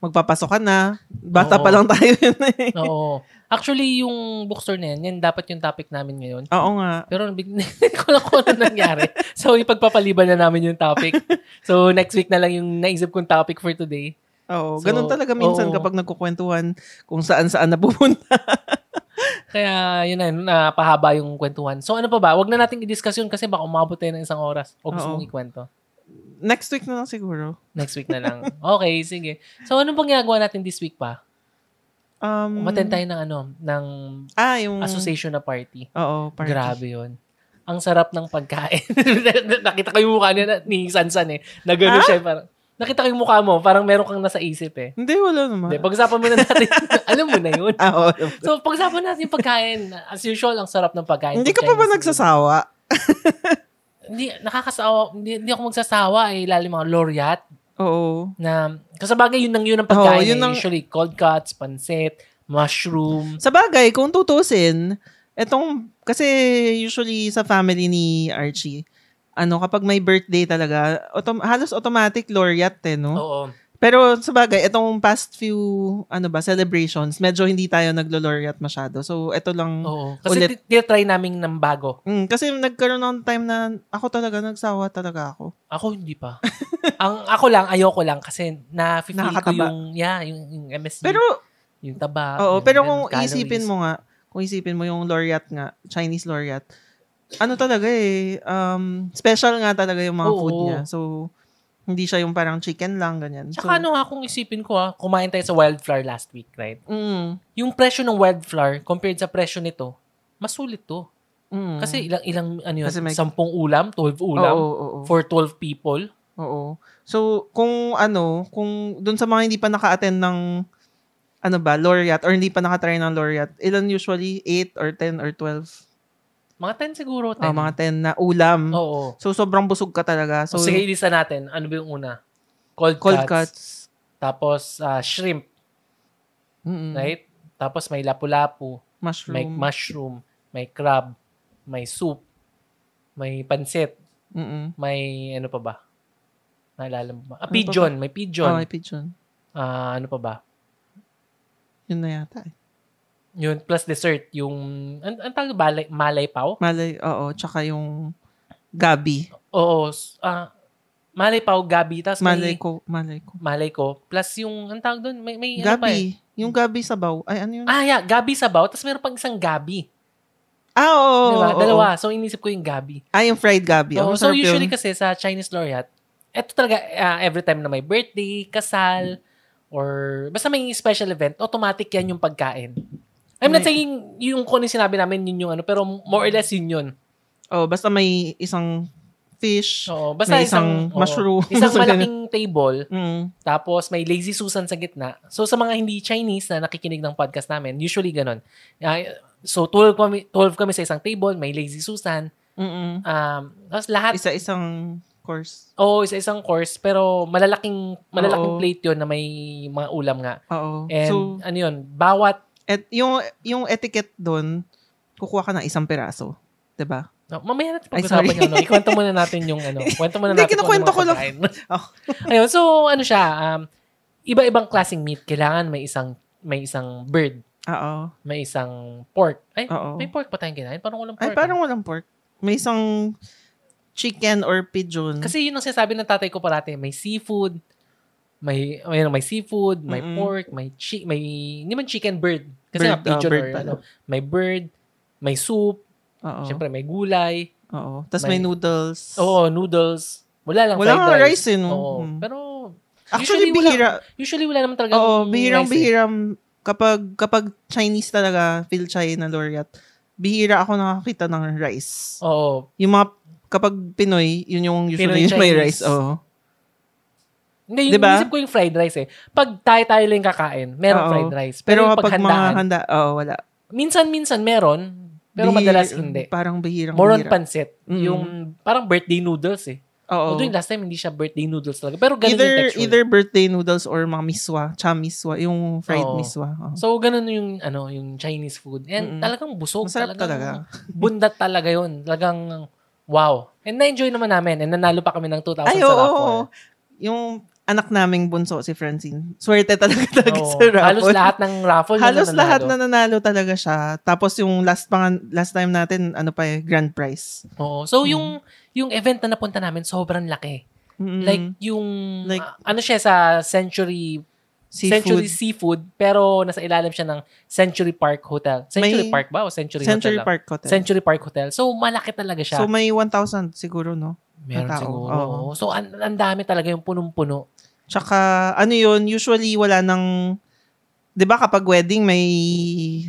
magpapasok ka na. Bata Oo. pa lang tayo yun eh. Oo. Actually, yung bookstore na yan, yan dapat yung topic namin ngayon. Oo nga. Pero hindi ko lang kung ano nangyari. So, ipagpapaliban na namin yung topic. So, next week na lang yung naisip kong topic for today. Oo. So, ganun talaga minsan oo. kapag nagkukwentuhan kung saan-saan napupunta. Kaya, yun na, napahaba yung kwentuhan. So, ano pa ba? Wag na natin i-discuss yun kasi baka umabot tayo ng isang oras. O gusto Oo. mong ikwento. Next week na lang siguro. Next week na lang. Okay, sige. So, ano pang ginagawa natin this week pa? Um, Umattend tayo ng ano, ng Ah, yung... association na party. Oo, party. Grabe yun. Ang sarap ng pagkain. Nakita ko yung mukha niya na- ni Sansan eh. Nagano Ah? siya. Parang, nakita ko yung mukha mo. Parang meron kang nasa isip eh. Hindi, wala naman. Hindi, pag-usapan muna natin. alam mo na yun. Ah, oo. So, pag-usapan natin yung pagkain. As usual, ang sarap ng pagkain. Hindi ka pa ba nagsasawa? Hindi, nakakasawa. Hindi, hindi ako magsasawa eh. Lalo mga laureate Oo. na, kasabagay yun ang yun ang pagkain. Oo, yun eh. ang- Usually, cold cuts, pansit, mushroom. Sa bagay, kung tutusin, etong, kasi usually sa family ni Archie, ano, kapag may birthday talaga, autom- halos automatic laureate eh, no? Oo. Pero sa bagay, itong past few, ano ba, celebrations, medyo hindi tayo naglo-laureate masyado. So, ito lang. Oo. Kasi Ulit. ti- tinatry namin ng bago. Mm, kasi nagkaroon ng time na ako talaga, nagsawa talaga ako. Ako hindi pa. ang ako lang ayoko lang kasi na-feel ko yung yeah, yung, yung MSG, Pero, yung taba. oo, yung pero kung isipin mo nga, kung isipin mo yung laureate nga, Chinese laureate, ano talaga eh, um, special nga talaga yung mga Oo. food niya. So, hindi siya yung parang chicken lang, ganyan. Tsaka so, ano ha, kung isipin ko ha, kumain tayo sa wildflower last week, right? Mm, Yung presyo ng wildflower compared sa presyo nito, masulit to. mm. Kasi ilang ilang ano yun, Kasi may- 10 ulam, 12 ulam Oo, oo, oo. for 12 people. Oo. So, kung ano, kung dun sa mga hindi pa naka-attend ng ano ba, laureate or hindi pa nakatry ng laureate, ilan usually? 8 or 10 or 12? Mga 10 siguro, 10. Oh, mga 10 na ulam. Oo. So, sobrang busog ka talaga. So, So, sige, ilista natin. Ano ba yung una? Cold, cold cuts. cuts. Tapos, ah, shrimp, Mm-mm. right? Tapos, may lapu-lapu. Mushroom. May mushroom, may crab, may soup, may pansit, Mm-mm. may ano pa ba? Naalala mo ba? Ah, Ano pigeon, may Oh, pigeon. may pigeon. Ah, ano pa ba? Yun na yata eh. Yun, plus dessert, yung, an, an tawag balay, malay pao? Malay, oo. Tsaka yung gabi. Oo, ah, malay pao, gabi, tapos Malay may, ko. Malay ko. malay ko, plus yung, ang tawag doon, may, may ano pa eh. Gabi. Yung gabi sabaw. Ay, ano yun? Ah, yeah, gabi sabaw, tapos meron pang isang gabi. Ah, oo. diba? oo, Dalawa. oo. So, inisip ko yung gabi. Ah, yung fried gabi. Oo, Oh, so, usually yun. kasi sa Chinese laureate, eto talaga, ah, every time na may birthday, kasal, or basta may special event, automatic yan yung pagkain. I'm not saying yung kung ano sinabi namin, yun yung ano, pero more or less yun yun. Oh, basta may isang fish. Oo, basta May isang, isang oo, mushroom. isang So, malaking table, Mm. tapos may lazy Susan sa gitna. So, sa mga hindi Chinese na nakikinig ng podcast namin, usually ganun. Ah, so, 12 kami, 12 kami sa isang table, may lazy Susan. Mm-mm. Um, tapos lahat, Isa-isang course. Oo, isa-isang course, pero malalaking malalaking Oo. plate 'yon na may mga ulam nga. Oo. And so, ano 'yun, bawat et, yung, yung etiquette doon, kukuha ka ng isang piraso. 'Di ba? No, mamaya natin pag-usapan yung ano. Ikwento muna natin yung ano. Kwento muna natin kung ano ko lang. Oh. Ayun, so ano siya, um, iba-ibang klaseng meat. Kailangan may isang may isang bird, Oo. may isang pork. Ay, Oo. may pork pa tayong kinain? Parang walang pork. Ay, parang walang pork. May isang chicken or pigeon. Kasi yun ang sinasabi ng tatay ko parati, may seafood, may may, may seafood, may Mm-mm. pork, may chi, may hindi man chicken bird. Kasi Bird, nga pigeon oh, bird or ano, may bird, may soup, Oo. syempre may gulay, Oo. Tapos may, may- noodles. oo, noodles. Wala lang Wala fried rice. rice, eh, no? Oo. Hmm. Pero Actually, usually wala- bihira. usually wala naman talaga Oo, rice, bihirang-bihirang kapag kapag Chinese talaga, Phil Chai na laureate, bihira ako nakakita ng rice. Eh. Oo. Yung mga kapag Pinoy, yun yung usually Pinoy may rice. Oo. Hindi, yung Diba? isip ko yung fried rice eh. Pag tayo-tayo lang kakain, meron Oo. fried rice. Pero, Pero, kapag mga handa, oo, wala. minsan-minsan meron, pero Bihir- madalas hindi. Parang bihirang More on bihira. pansit. Mm. Yung parang birthday noodles eh. Oo. Although yung last time hindi siya birthday noodles talaga. Pero ganun either, yung texture. either birthday noodles or mga miswa, cha miswa, yung fried Oo. miswa. Oo. So ganun yung ano, yung Chinese food. And Mm-mm. talagang busog Masarap talagang- talaga. Bundat talaga yun. Talagang wow. And na-enjoy naman namin. And nanalo pa kami ng 2,000 Ay, sa raffle. Yung anak naming bunso, si Francine. Swerte talaga talaga Oo. sa raffle. Halos lahat ng raffle Halos nanalo. lahat na nanalo talaga siya. Tapos yung last pa, nga- last time natin, ano pa eh, grand prize. Oo. So Mm. yung yung event na napunta namin sobrang laki. Mm-mm. Like yung Like, ah, ano siya sa Century seafood. Century Seafood pero nasa ilalim siya ng Century Park Hotel. Century May- Park ba o Century, Century Hotel? lang? Park Hotel. Century Park Hotel. So malaki talaga siya. So may 1,000 siguro, no? Meron na tao. siguro. Oo. So ang, ang dami talaga yung punong-puno. Tsaka, ano yun, usually wala nang, di ba kapag wedding may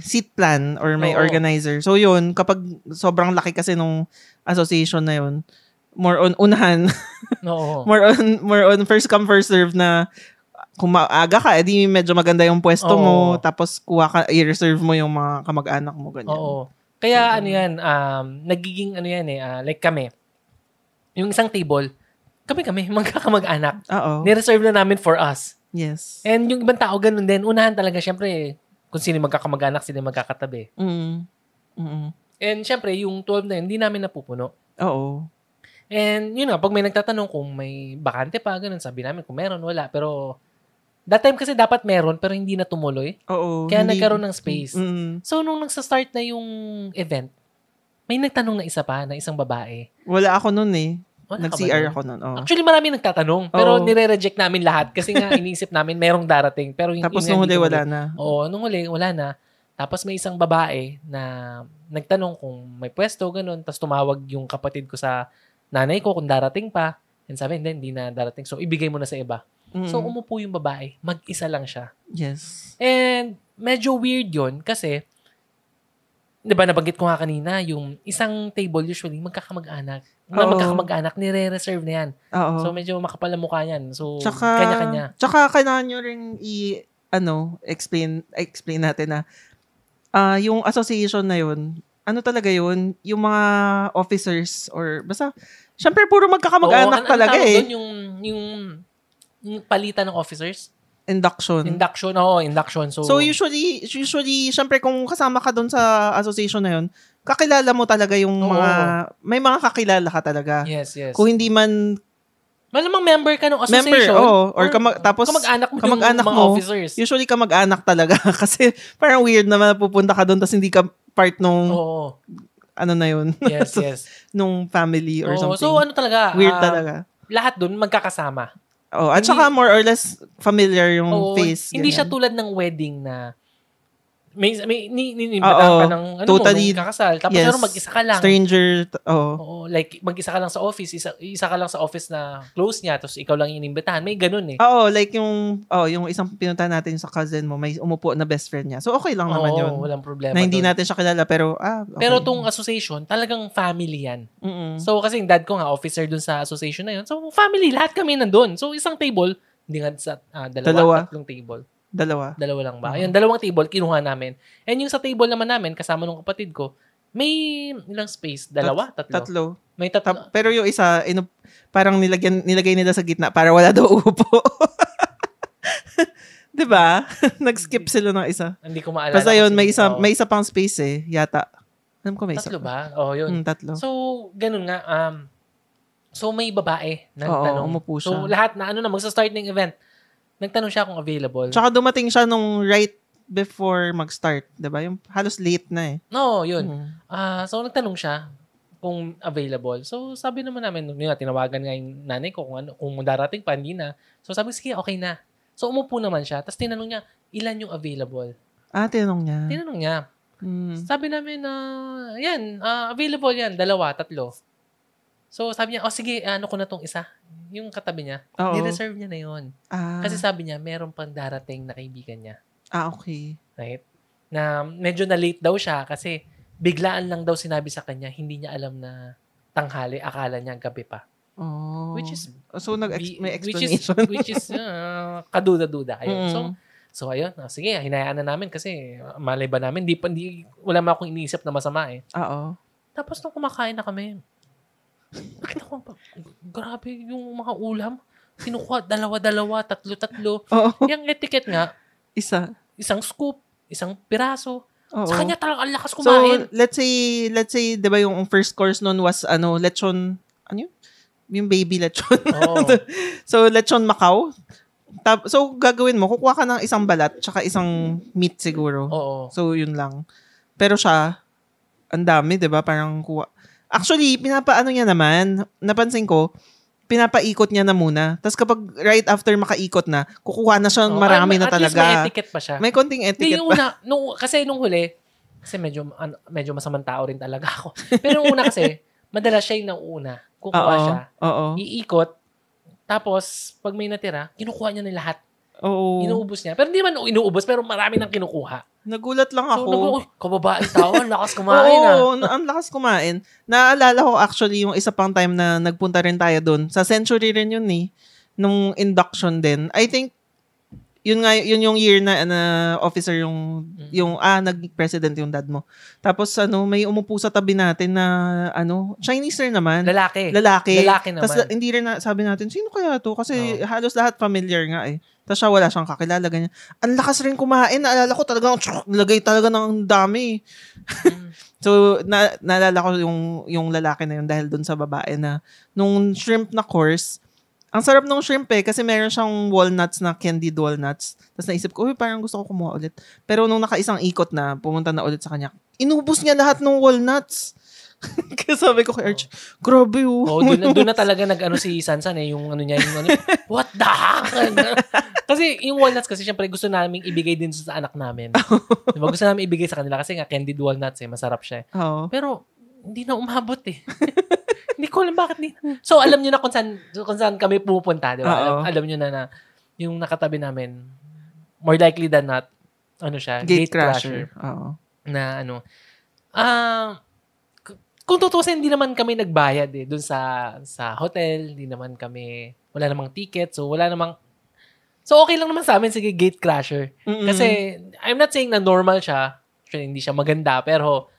seat plan or may Oo. organizer. So yun, kapag sobrang laki kasi nung association na yun, more on unahan, Oo. more on more on first come first serve na kung maaga ka, edi medyo maganda yung pwesto mo, Oo. tapos kuha ka, i-reserve mo yung mga kamag-anak mo, ganyan. Oo. Kaya ano yan, um, nagiging ano yan eh, ah, like kami, yung isang table, kami-kami, magkakamag-anak. Oo. Nireserve na namin for us. Yes. And yung ibang tao, ganun din. Unahan talaga, syempre, kung sino magkakamag-anak, sino magkakatabi. Mm. Mm. And syempre, yung 12 na yun, hindi namin napupuno. Oo. And yun nga, pag may nagtatanong kung may bakante pa, ganun, sabi namin kung meron, wala. Pero, that time kasi dapat meron, pero hindi na tumuloy. Oo. Kaya hindi- nagkaroon ng space. Mm. So, nung nagsa-start na yung event, may nagtanong na isa pa, na isang babae. Wala ako nun eh. Wala Nag-CR ako nun. Oo. Actually, marami nagtatanong, pero Oo. nire-reject namin lahat kasi nga iniisip namin merong darating. Pero yun- Tapos yun nga, nung huli, wala na. Oo, nung huli, wala na. Tapos may isang babae na nagtanong kung may pwesto, ganun. Tapos tumawag yung kapatid ko sa nanay ko kung darating pa. And sabi, hindi, hindi na darating. So, ibigay mo na sa iba. Mm. So, umupo yung babae. Mag-isa lang siya. Yes. And medyo weird yon kasi, di ba nabanggit ko nga kanina, yung isang table usually magkakamag-anak. Na Oo. magkakamag-anak, nire-reserve na yan. Oo. So, medyo makapal ang mukha yan. So, tsaka, kanya-kanya. Tsaka, kailangan nyo rin i, ano, explain, explain natin na, ah yung association na yun, ano talaga yun, yung mga officers or, basta, syempre, puro magkakamag-anak Oo, an- talaga tawag eh. doon, yung, yung, yung palitan ng officers. Induction. Induction, oo, induction. So, So usually, usually, syempre kung kasama ka doon sa association na yun, kakilala mo talaga yung Oo. mga, may mga kakilala ka talaga. yes, yes. Kung hindi man Malamang member ka ng member, association. oh, or kamag, tapos kamag-anak mo kamag-anak mga mo, officers. usually kamag-anak talaga kasi parang weird naman na pupunta ka doon tapos hindi ka part nung Oo, ano na yun, yes, yes. nung family or Oo, something. so, ano talaga, weird ah, talaga. lahat doon magkakasama. Oh, at hindi- saka more or less familiar yung Oo, face. Hindi siya ganyan. tulad ng wedding na may, may ni, ni, ni, Oo, ka ng ano totally, mo, kakasal. Tapos yes. pero mag-isa ka lang. stranger, oh. Oo, like mag-isa ka lang sa office, isa, isa ka lang sa office na close niya, tapos ikaw lang inimbitahan. May ganun eh. Oo, like yung oh, yung isang pinunta natin sa cousin mo, may umupo na best friend niya. So okay lang naman Oo, yun. walang problema. Na hindi doon. natin siya kilala pero ah, okay. Pero tong association, talagang family yan. Mm-mm. So kasi yung dad ko nga, officer dun sa association na yun. So family, lahat kami nandun. So isang table, hindi nga sa ah, dalawa, Dalawa. tatlong table. Dalawa. Dalawa lang ba? Mhm. Ayun, dalawang table, kinuha namin. And yung sa table naman namin, kasama nung kapatid ko, may ilang space? Dalawa? tatlo? Tatlo. May tatlo. Tap- pero yung isa, inu- parang nilagyan, nilagay nila sa gitna para wala daw upo. 'Di ba? Nag-skip sila ng isa. Hindi ko maalala. Basta yun, may isa, oo. may isa pang space eh, yata. Alam ko may isa Tatlo ba? Oo, yun. Hmm, tatlo. So, ganun nga. Um, so, may babae Oo, nagtanong. umupo So, siya. lahat na, ano na, magsa-start ng event. Nagtanong siya kung available. Tsaka dumating siya nung right before mag-start. 'di ba Yung halos late na eh. no, yun. Mm. Ah, so, nagtanong siya kung available. So, sabi naman namin, yun, nga, tinawagan nga yung nanay ko kung, ano, kung darating pa, hindi na. So, sabi, sige, okay na. So, umupo naman siya. Tapos, tinanong niya, ilan yung available? Ah, tinanong niya. Tinanong niya. Mm. Sabi namin na, yan, ah, available yan, dalawa, tatlo. So, sabi niya, oh, sige, ano ko na tong isa. Yung katabi niya, Oo. ni-reserve niya na yun. Ah, Kasi sabi niya, meron pang darating na kaibigan niya. ah, okay. Right? Na medyo na late daw siya kasi biglaan lang daw sinabi sa kanya, hindi niya alam na tanghali, akala niya gabi pa. Oh. Which is, so nag bi- may which is, explanation. which is, ah, kaduda-duda. Ayun. So, Mm. so ayun, ah, sige, hinayaan na namin kasi ah, malay ba namin, di, pa, di, wala man akong iniisip na masama eh. Oo. Tapos nung kumakain na kami, nakita ko, grabe yung mga ulam. Kinukuha, dalawa-dalawa, tatlo-tatlo. Oo. Yung etiquette nga, Isa. isang scoop, isang piraso. Oo. Sa kanya talagang ang lakas So, kumain. let's say, let's say, di ba yung first course nun was, ano, lechon, ano yun? Yung baby lechon. Oo. so, lechon Macau. Tap, so, gagawin mo, kukuha ka ng isang balat, tsaka isang meat siguro. Oo. So, yun lang. Pero siya, ang dami, di ba? Parang kuha. Actually, pinapaano niya naman, napansin ko, pinapaikot niya na muna. Tapos kapag right after makaikot na, kukuha na siya ng Oo, marami na at least may talaga. etiquette pa siya. May konting etiquette yung pa. una, nung, kasi nung huli, kasi medyo, ano, medyo masamang tao rin talaga ako. Pero yung una kasi, madalas siya yung nauna. Kukuha Oo. siya. Oo. Iikot. Tapos, pag may natira, kinukuha niya na lahat. Oo. Inuubos niya. Pero hindi man inuubos, pero marami nang kinukuha. Nagulat lang So, ako. nag uy, kababaeng tao, ang lakas kumain ah. Oo, na- ang lakas kumain. Naalala ko actually yung isa pang time na nagpunta rin tayo doon. Sa Century rin yun eh. Nung induction din. I think, yun nga, yun yung year na, na officer yung, yung, ah, nag-president yung dad mo. Tapos, ano, may umupo sa tabi natin na, ano, Chinese rin naman. Lalaki. Lalaki. Lalaki naman. Tapos, hindi rin na, sabi natin, sino kaya to? Kasi halos lahat familiar nga eh. Tapos siya wala siyang kakilala, ganyan. Ang lakas rin kumain. Naalala ko talagang, tsuk, nilagay talaga ng dami. Mm. So, na, naalala ko yung, yung lalaki na yun dahil dun sa babae na nung shrimp na course, ang sarap ng shrimp eh kasi meron siyang walnuts na candied walnuts. Tapos naisip ko, uy, parang gusto ko kumuha ulit. Pero nung nakaisang ikot na, pumunta na ulit sa kanya, inubos niya lahat ng walnuts. Kaya sabi ko kay Arch, grabe oh. Oo, doon, doon na talaga nag-ano si Sansan eh, yung ano niya, yung ano, what the heck? kasi yung walnuts kasi syempre gusto namin ibigay din sa anak namin. diba? Gusto namin ibigay sa kanila kasi nga candied walnuts eh, masarap siya eh. Oo. Pero hindi na umabot eh. Hindi ko alam bakit ni. So alam niyo na kung saan kung saan kami pupunta, di ba? Alam, alam niyo na na yung nakatabi namin more likely than not ano siya, Gate, crasher. Oo. na ano. Ah, k- kung tutusin, hindi naman kami nagbayad eh dun sa sa hotel, hindi naman kami wala namang ticket, so wala namang So okay lang naman sa amin sige gate crasher. Mm-mm. Kasi I'm not saying na normal siya, actually hindi siya maganda, pero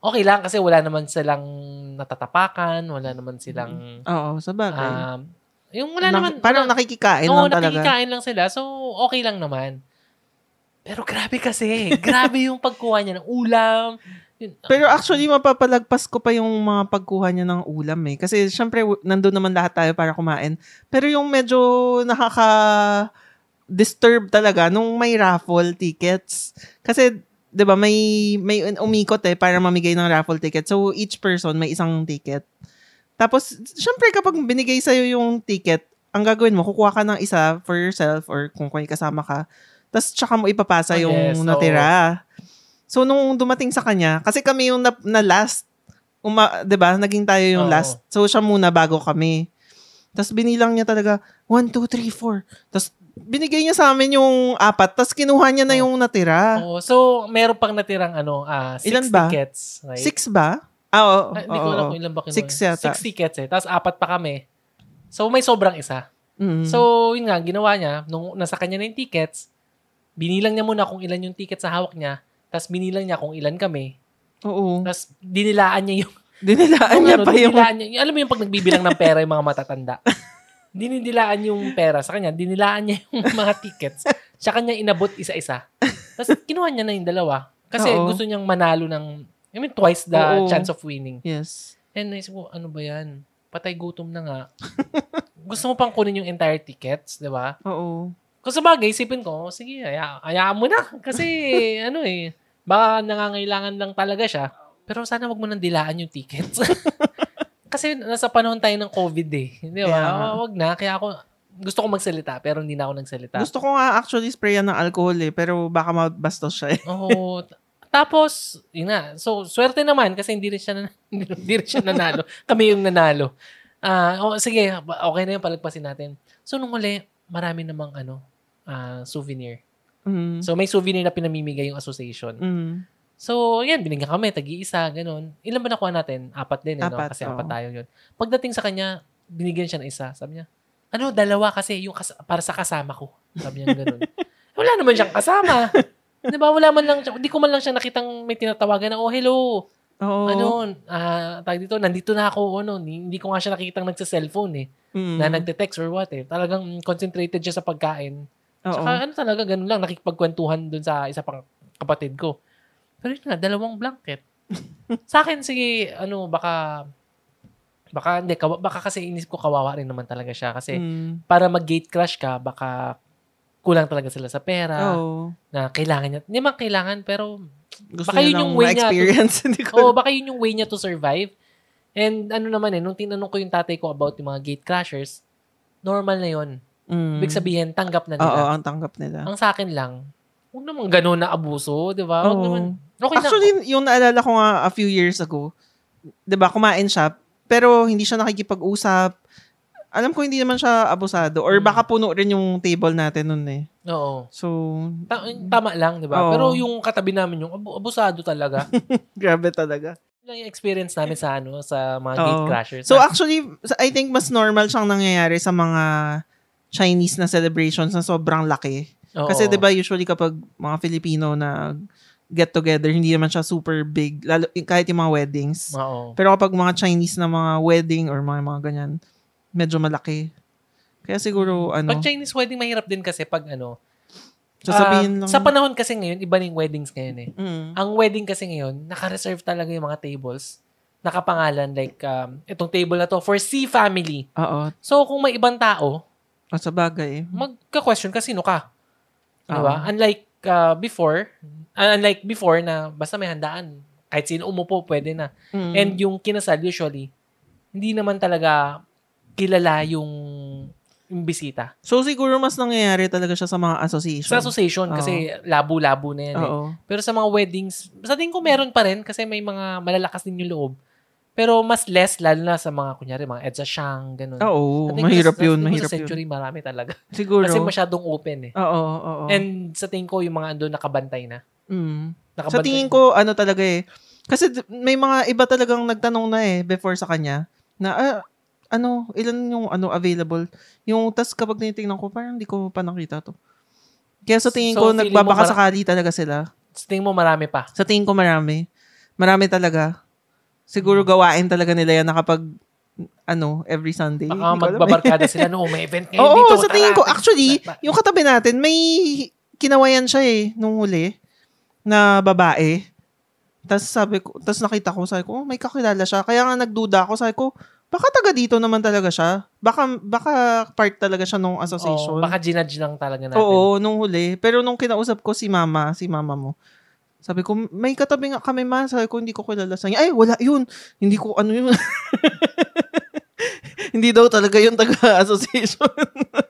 okay lang kasi wala naman silang natatapakan, wala naman silang Oo, sa bagay. um, yung wala Na- naman parang wala- nakikikain Oo, lang talaga. nakikikain lang sila. So, okay lang naman. Pero grabe kasi. grabe yung pagkuha niya ng ulam. Yun, Pero actually, mapapalagpas ko pa yung mga pagkuha niya ng ulam eh. Kasi syempre, w- nandun naman lahat tayo para kumain. Pero yung medyo nakaka-disturb talaga nung may raffle tickets. Kasi, di ba, may, may umikot eh para mamigay ng raffle ticket. So, each person may isang ticket. Tapos, syempre, kapag binigay sa'yo yung ticket, ang gagawin mo, kukuha ka ng isa for yourself or kung may kasama ka. Tapos, tsaka mo ipapasa Oh, yung yes, natira. So, nung dumating sa kanya, kasi kami yung na, na last, uma, 'di ba Naging tayo yung Oo. last. So, siya muna bago kami. Tapos, binilang niya talaga, 1, 2, 3, 4. Tapos, binigay niya sa amin yung apat. Tapos, kinuha niya na yung natira. Oo. so, meron pang natirang ano, ah six Ilan ba? tickets. Right? Six ba? Ah, oo. Ah, hindi ko alam kung ilan ba kinuha. Six yata. Six tickets eh. Tapos apat pa kami. So, may sobrang isa. Mm. So, yun nga, ginawa niya, nung nasa kanya na yung tickets, binilang niya muna kung ilan yung tickets sa hawak niya, tapos binilang niya kung ilan kami, oo. tapos dinilaan niya yung Dinilaan niya ano, pa yung... dinilaan niya. Yung- Alam mo yung pag nagbibilang ng pera yung mga matatanda. Dinidilaan yung pera sa kanya. Dinilaan niya yung mga tickets. Sa kanya inabot isa-isa. Tapos kinuha niya na yung dalawa. Kasi Oo. gusto niyang manalo ng I mean, twice the Oo. chance of winning. Yes. And naisip ko, ano ba yan? Patay gutom na nga. Gusto mo pang kunin yung entire tickets, di ba? Oo. Kung sa bagay, isipin ko, sige, aya, ayaan mo na. Kasi, ano eh, baka nangangailangan lang talaga siya. Pero sana wag mo nang dilaan yung tickets. Kasi nasa panahon tayo ng COVID eh. Di ba? Nga. Wag na. Kaya ako, gusto ko magsalita, pero hindi na ako nagsalita. Gusto ko nga actually sprayan ng alcohol eh, pero baka mabastos siya eh. Oo. Tapos, yun nga. So, swerte naman kasi hindi rin siya, nan- hindi rin siya nanalo. Kami yung nanalo. Ah, oh, sige, okay na yung palagpasin natin. So, nung uli, marami namang ano, ah, souvenir. Mm. So, may souvenir na pinamimigay yung association. Mm. So, yan, binigyan kami, tagi-isa, ganun. Ilan ba nakuha natin? Apat din, eh, no? Apat, Kasi oo. apat tayo yun. Pagdating sa kanya, binigyan siya ng isa. Sabi niya, ano, dalawa kasi yung kas- para sa kasama ko. Sabi niya ganun. Wala naman siyang kasama. Di ba? Wala man lang, hindi ko man lang siya nakitang may tinatawagan na, oh, hello. Oo. Ano, ah, tawag dito, nandito na ako, ano, hindi ko nga siya nakitang nagsa-cellphone eh. Mm. Na nagte-text or what eh. Talagang concentrated siya sa pagkain. Oo. Tsaka ano talaga, ganun lang, nakikipagkwentuhan dun sa isa pang kapatid ko. Pero yun nga, dalawang blanket. sa akin, sige, ano, baka, baka, hindi, kawa, baka kasi inisip ko kawawa rin naman talaga siya. Kasi Mm. para mag-gate crash ka, baka kulang talaga sila sa pera, Oo. na kailangan niya. Hindi man kailangan, pero, Gusto Baka yun yung way niya. Hindi ko. oh, baka yun yung way niya to survive. And ano naman eh, nung tinanong ko yung tatay ko about yung mga gate crashers, normal na yun. Mm. Ibig sabihin, tanggap na Oo, nila. ang tanggap nila. Ang sa akin lang, huwag naman ganun na abuso, di ba? Huwag Oo. naman. Okay na. Actually, yung naalala ko nga a few years ago, 'di ba, kumain siya, pero hindi siya nakikipag-usap. Alam ko hindi naman siya abusado or Mm. baka puno rin yung table natin nun eh. Oo. So, Ta- tama lang, di ba? Pero yung katabi namin, yung abu- abusado talaga. grabe talaga. Lang yung experience namin sa ano, sa mga gate Oo. crashers. So Na- actually, I think mas normal siyang nangyayari sa mga Chinese na celebrations na sobrang laki. Oo. Kasi 'di ba usually kapag mga Filipino na get together, hindi naman siya super big, lalo kahit yung mga weddings. Oo. Pero kapag mga Chinese na mga wedding or mga mga ganyan, medyo malaki. Kaya siguro ano, Pag Chinese wedding, mahirap din kasi pag ano, sasabihin ah, lang. Sa panahon kasi ngayon, iba na yung weddings ngayon eh. Mm. Ang wedding kasi ngayon, naka-reserve talaga yung mga tables. Nakapangalan like, um, itong table na to for C family. Oo. So, kung may ibang tao, O sa bagay. magka-question ka, sino ka? Di Oo. ba? Unlike uh, before, uh, unlike before na basta may handaan, kahit sino umupo, pwede na. Mm. And yung kinasal, usually, hindi naman talaga kilala yung, yung bisita. so siguro mas nangyayari talaga siya sa mga association. Sa association, kasi labo-labo na yan eh. Pero sa mga weddings, sa tingin ko meron pa rin kasi may mga malalakas din yung loob. Pero mas less, lalo na sa mga, kunyari, mga Edsa Shang, ganun. Oo, mahirap yun, mahirap Sa yun. century, marami talaga. Siguro. Kasi masyadong open eh. Oo, oo. And sa tingin ko, yung mga ando nakabantay na. Mm. Nakabantay. Sa tingin ko, ano talaga eh. Kasi may mga iba talagang nagtanong na eh before sa kanya na ah, ano, ilan yung ano available. Yung tas kapag tinitingnan ko, parang hindi ko pa nakita to. Kaya sa tingin So, ko, feeling mo nagbabakasakali talaga sila. Sa tingin mo, marami pa. Sa tingin ko marami. Marami talaga. Siguro gawain talaga nila yan na kapag ano, every Sunday. Baka eh. magbabarkada sila, no, may event ngayon Oo, dito. sa tara. tingin ko, actually, yung katabi natin, may kinawayan siya eh, nung huli, na babae. Tapos sabi ko, tapos nakita ko, sabi ko, oh, may kakilala siya. Kaya nga nagduda ako, sabi ko, baka taga dito naman talaga siya. Baka, baka part talaga siya nung association. Oo, baka ginudge lang talaga natin. Oo, nung huli. Pero nung kinausap ko si mama, si mama mo, sabi ko, may katabi nga kami ma. Sabi ko, hindi ko kilala sa niya. Ay, wala yun. Hindi ko, ano yun. hindi daw talaga yung taga-association.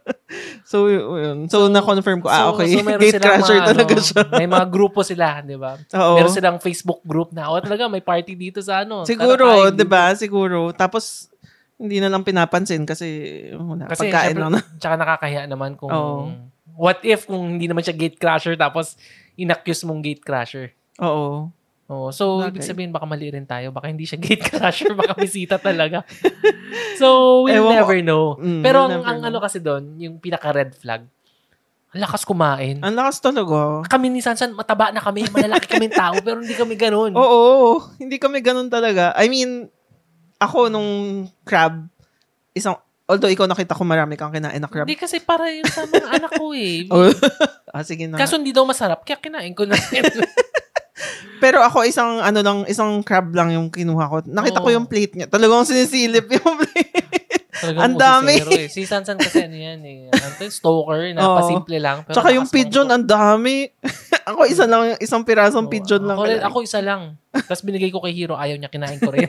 so, yun. So, na-confirm ko, ah, okay. meron Gate silang crasher mga, talaga ano, siya. May mga grupo sila, di ba? Oo. Meron silang Facebook group na, o talaga, may party dito sa ano. Siguro, di dito." ba? Siguro. Tapos, hindi na lang pinapansin kasi wala, Kasi pagkain syempre, lang na. tsaka nakakahiya naman kung, Oo. what if kung hindi naman siya gate crasher tapos inaccuse mong gate crasher. Oo. Oh, so Bagay. ibig sabihin baka mali rin tayo, baka hindi siya gate crasher, baka bisita talaga. so we'll Ewan ko. never know. Mm, Pero we'll ang, ang know. ano kasi doon, yung pinaka red flag. Ang lakas kumain. Ang lakas talaga. Kami ni Sansan, mataba na kami, malalaki kami tao, pero hindi kami ganun. Oo, hindi kami ganun talaga. I mean, ako nung crab, isang, although ikaw nakita ko marami kang kinain na crab. Hindi kasi para yun sa mga anak ko eh. Oh. ah, sige na. Kaso hindi daw masarap, kaya kinain ko na. Pero ako isang ano lang, isang crab lang yung kinuha ko. Nakita ko Oo. yung plate niya. Talagang sinisilip yung plate. Ang dami. Eh. Si Sansan kasi ano yan eh. To, stalker na Oo. pasimple lang. Pero Tsaka yung pigeon, ang dami. ako isa lang, isang pirasong Oo, pigeon lang. Ako, rin- ako isa lang. Tapos binigay ko kay Hero. Ayaw niya, kinain ko rin.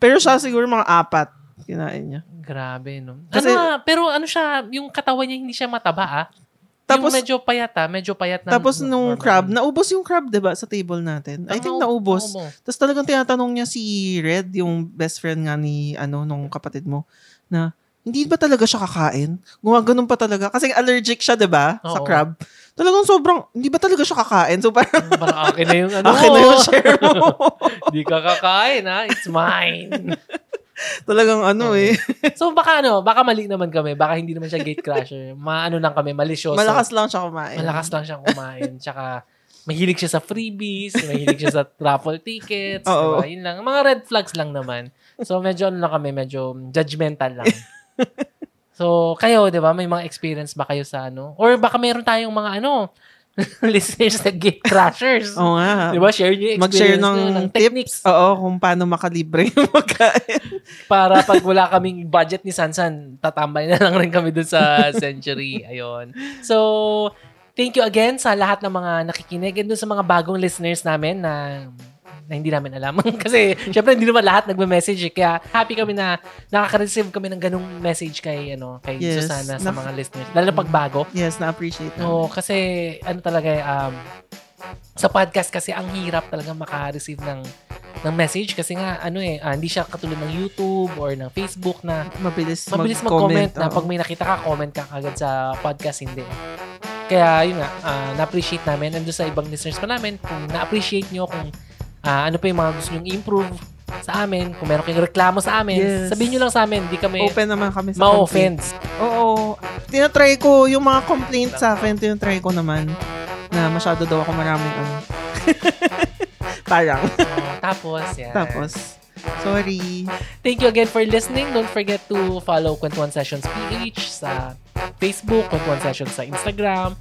Pero siya siguro mga apat kinain niya. Grabe, no? Kasi- ano nga, pero ano siya, yung katawan niya hindi siya mataba, ah. Tapos- yung medyo payat, ah. Medyo payat na. Tapos nung crab, naubos yung crab, 'di ba, sa table natin. I think naubos. Tapos talagang tinatanong niya si Red, yung best friend nga ni ano nung kapatid mo, na hindi ba talaga siya kakain? Gumaganon pa talaga. Kasi allergic siya, 'di ba, sa crab. Talagang sobrang, hindi ba talaga siya kakain? So parang, Parang akin na yung ano. akin na yung share mo. Hindi ka kakain, ha? It's mine. talagang ano eh. so baka ano, baka mali naman kami. Baka hindi naman siya gate crasher. Maano lang kami, malisyoso. Malakas lang siya kumain. Malakas lang siyang kumain. Tsaka, mahilig siya sa freebies, mahilig siya sa raffle tickets. Oo. Diba? Yun lang. Mga red flags lang naman. So, medyo ano lang kami, medyo judgmental lang. so, kayo, di ba, may mga experience ba kayo sa ano? Or baka meron tayong mga ano, listeners na gate crashers. Oo nga. Di ba? Share nyo yung Mag-share ng, ng tips. techniques Oo, kung paano makalibre yung magkain. para pag wala kaming budget ni Sansan, tatambay na lang rin kami dun sa Century. Ayun. So, thank you again sa lahat ng mga nakikinig and dun sa mga bagong listeners namin na na hindi namin alam. Kasi, syempre, hindi naman lahat nagme-message. eh. Kaya, happy kami na nakaka-receive kami ng ganung message kay, ano, kay Yes. Susana sa Na- mga listeners. Lalo na pag bago. Yes, na-appreciate na. Oo, kasi, ano talaga, eh, um, sa podcast kasi ang hirap talaga maka-receive ng ng message kasi nga ano eh ah, hindi siya katulad ng YouTube or ng Facebook na Mabilis, mabilis mag-comment na oo. pag may nakita ka, comment ka agad sa podcast, hindi. Kaya yun nga, ah, na-appreciate namin. And sa ibang listeners pa namin, kung na-appreciate nyo, kung ah, ano pa yung mga gusto nyong improve sa amin, kung meron kayong reklamo sa amin, Yes. sabihin nyo lang sa amin, hindi kami Open naman kami sa ma-offend. Oo. Tinatry ko yung mga complaints sa akin, tinatry ko naman na masyado daw ako maraming ano. Parang. Oh, tapos, yan. Tapos, sorry. Thank you again for listening. Don't forget to follow Kwentuhan Sessions PH sa Facebook, Kwentuhan Sessions sa Instagram.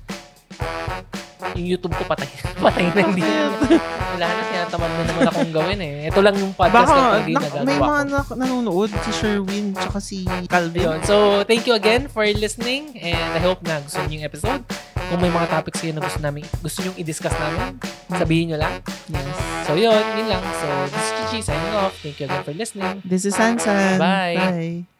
Yung YouTube ko patay. patay na hindi. Wala na, tinatamad na naman akong gawin eh. Ito lang yung podcast Baka, na hindi na, nagagawa may mga na- nanonood, si Sherwin, tsaka si Calvin. Ayun. So, thank you again for listening and I hope na gusto niyo yung episode. Kung may mga topics kayo na gusto namin, gusto niyo i-discuss namin, sabihin niyo lang. Yes. So, yun, yun lang. So, this is Chichi signing off. Thank you again for listening. This is Sansan. Bye. Bye.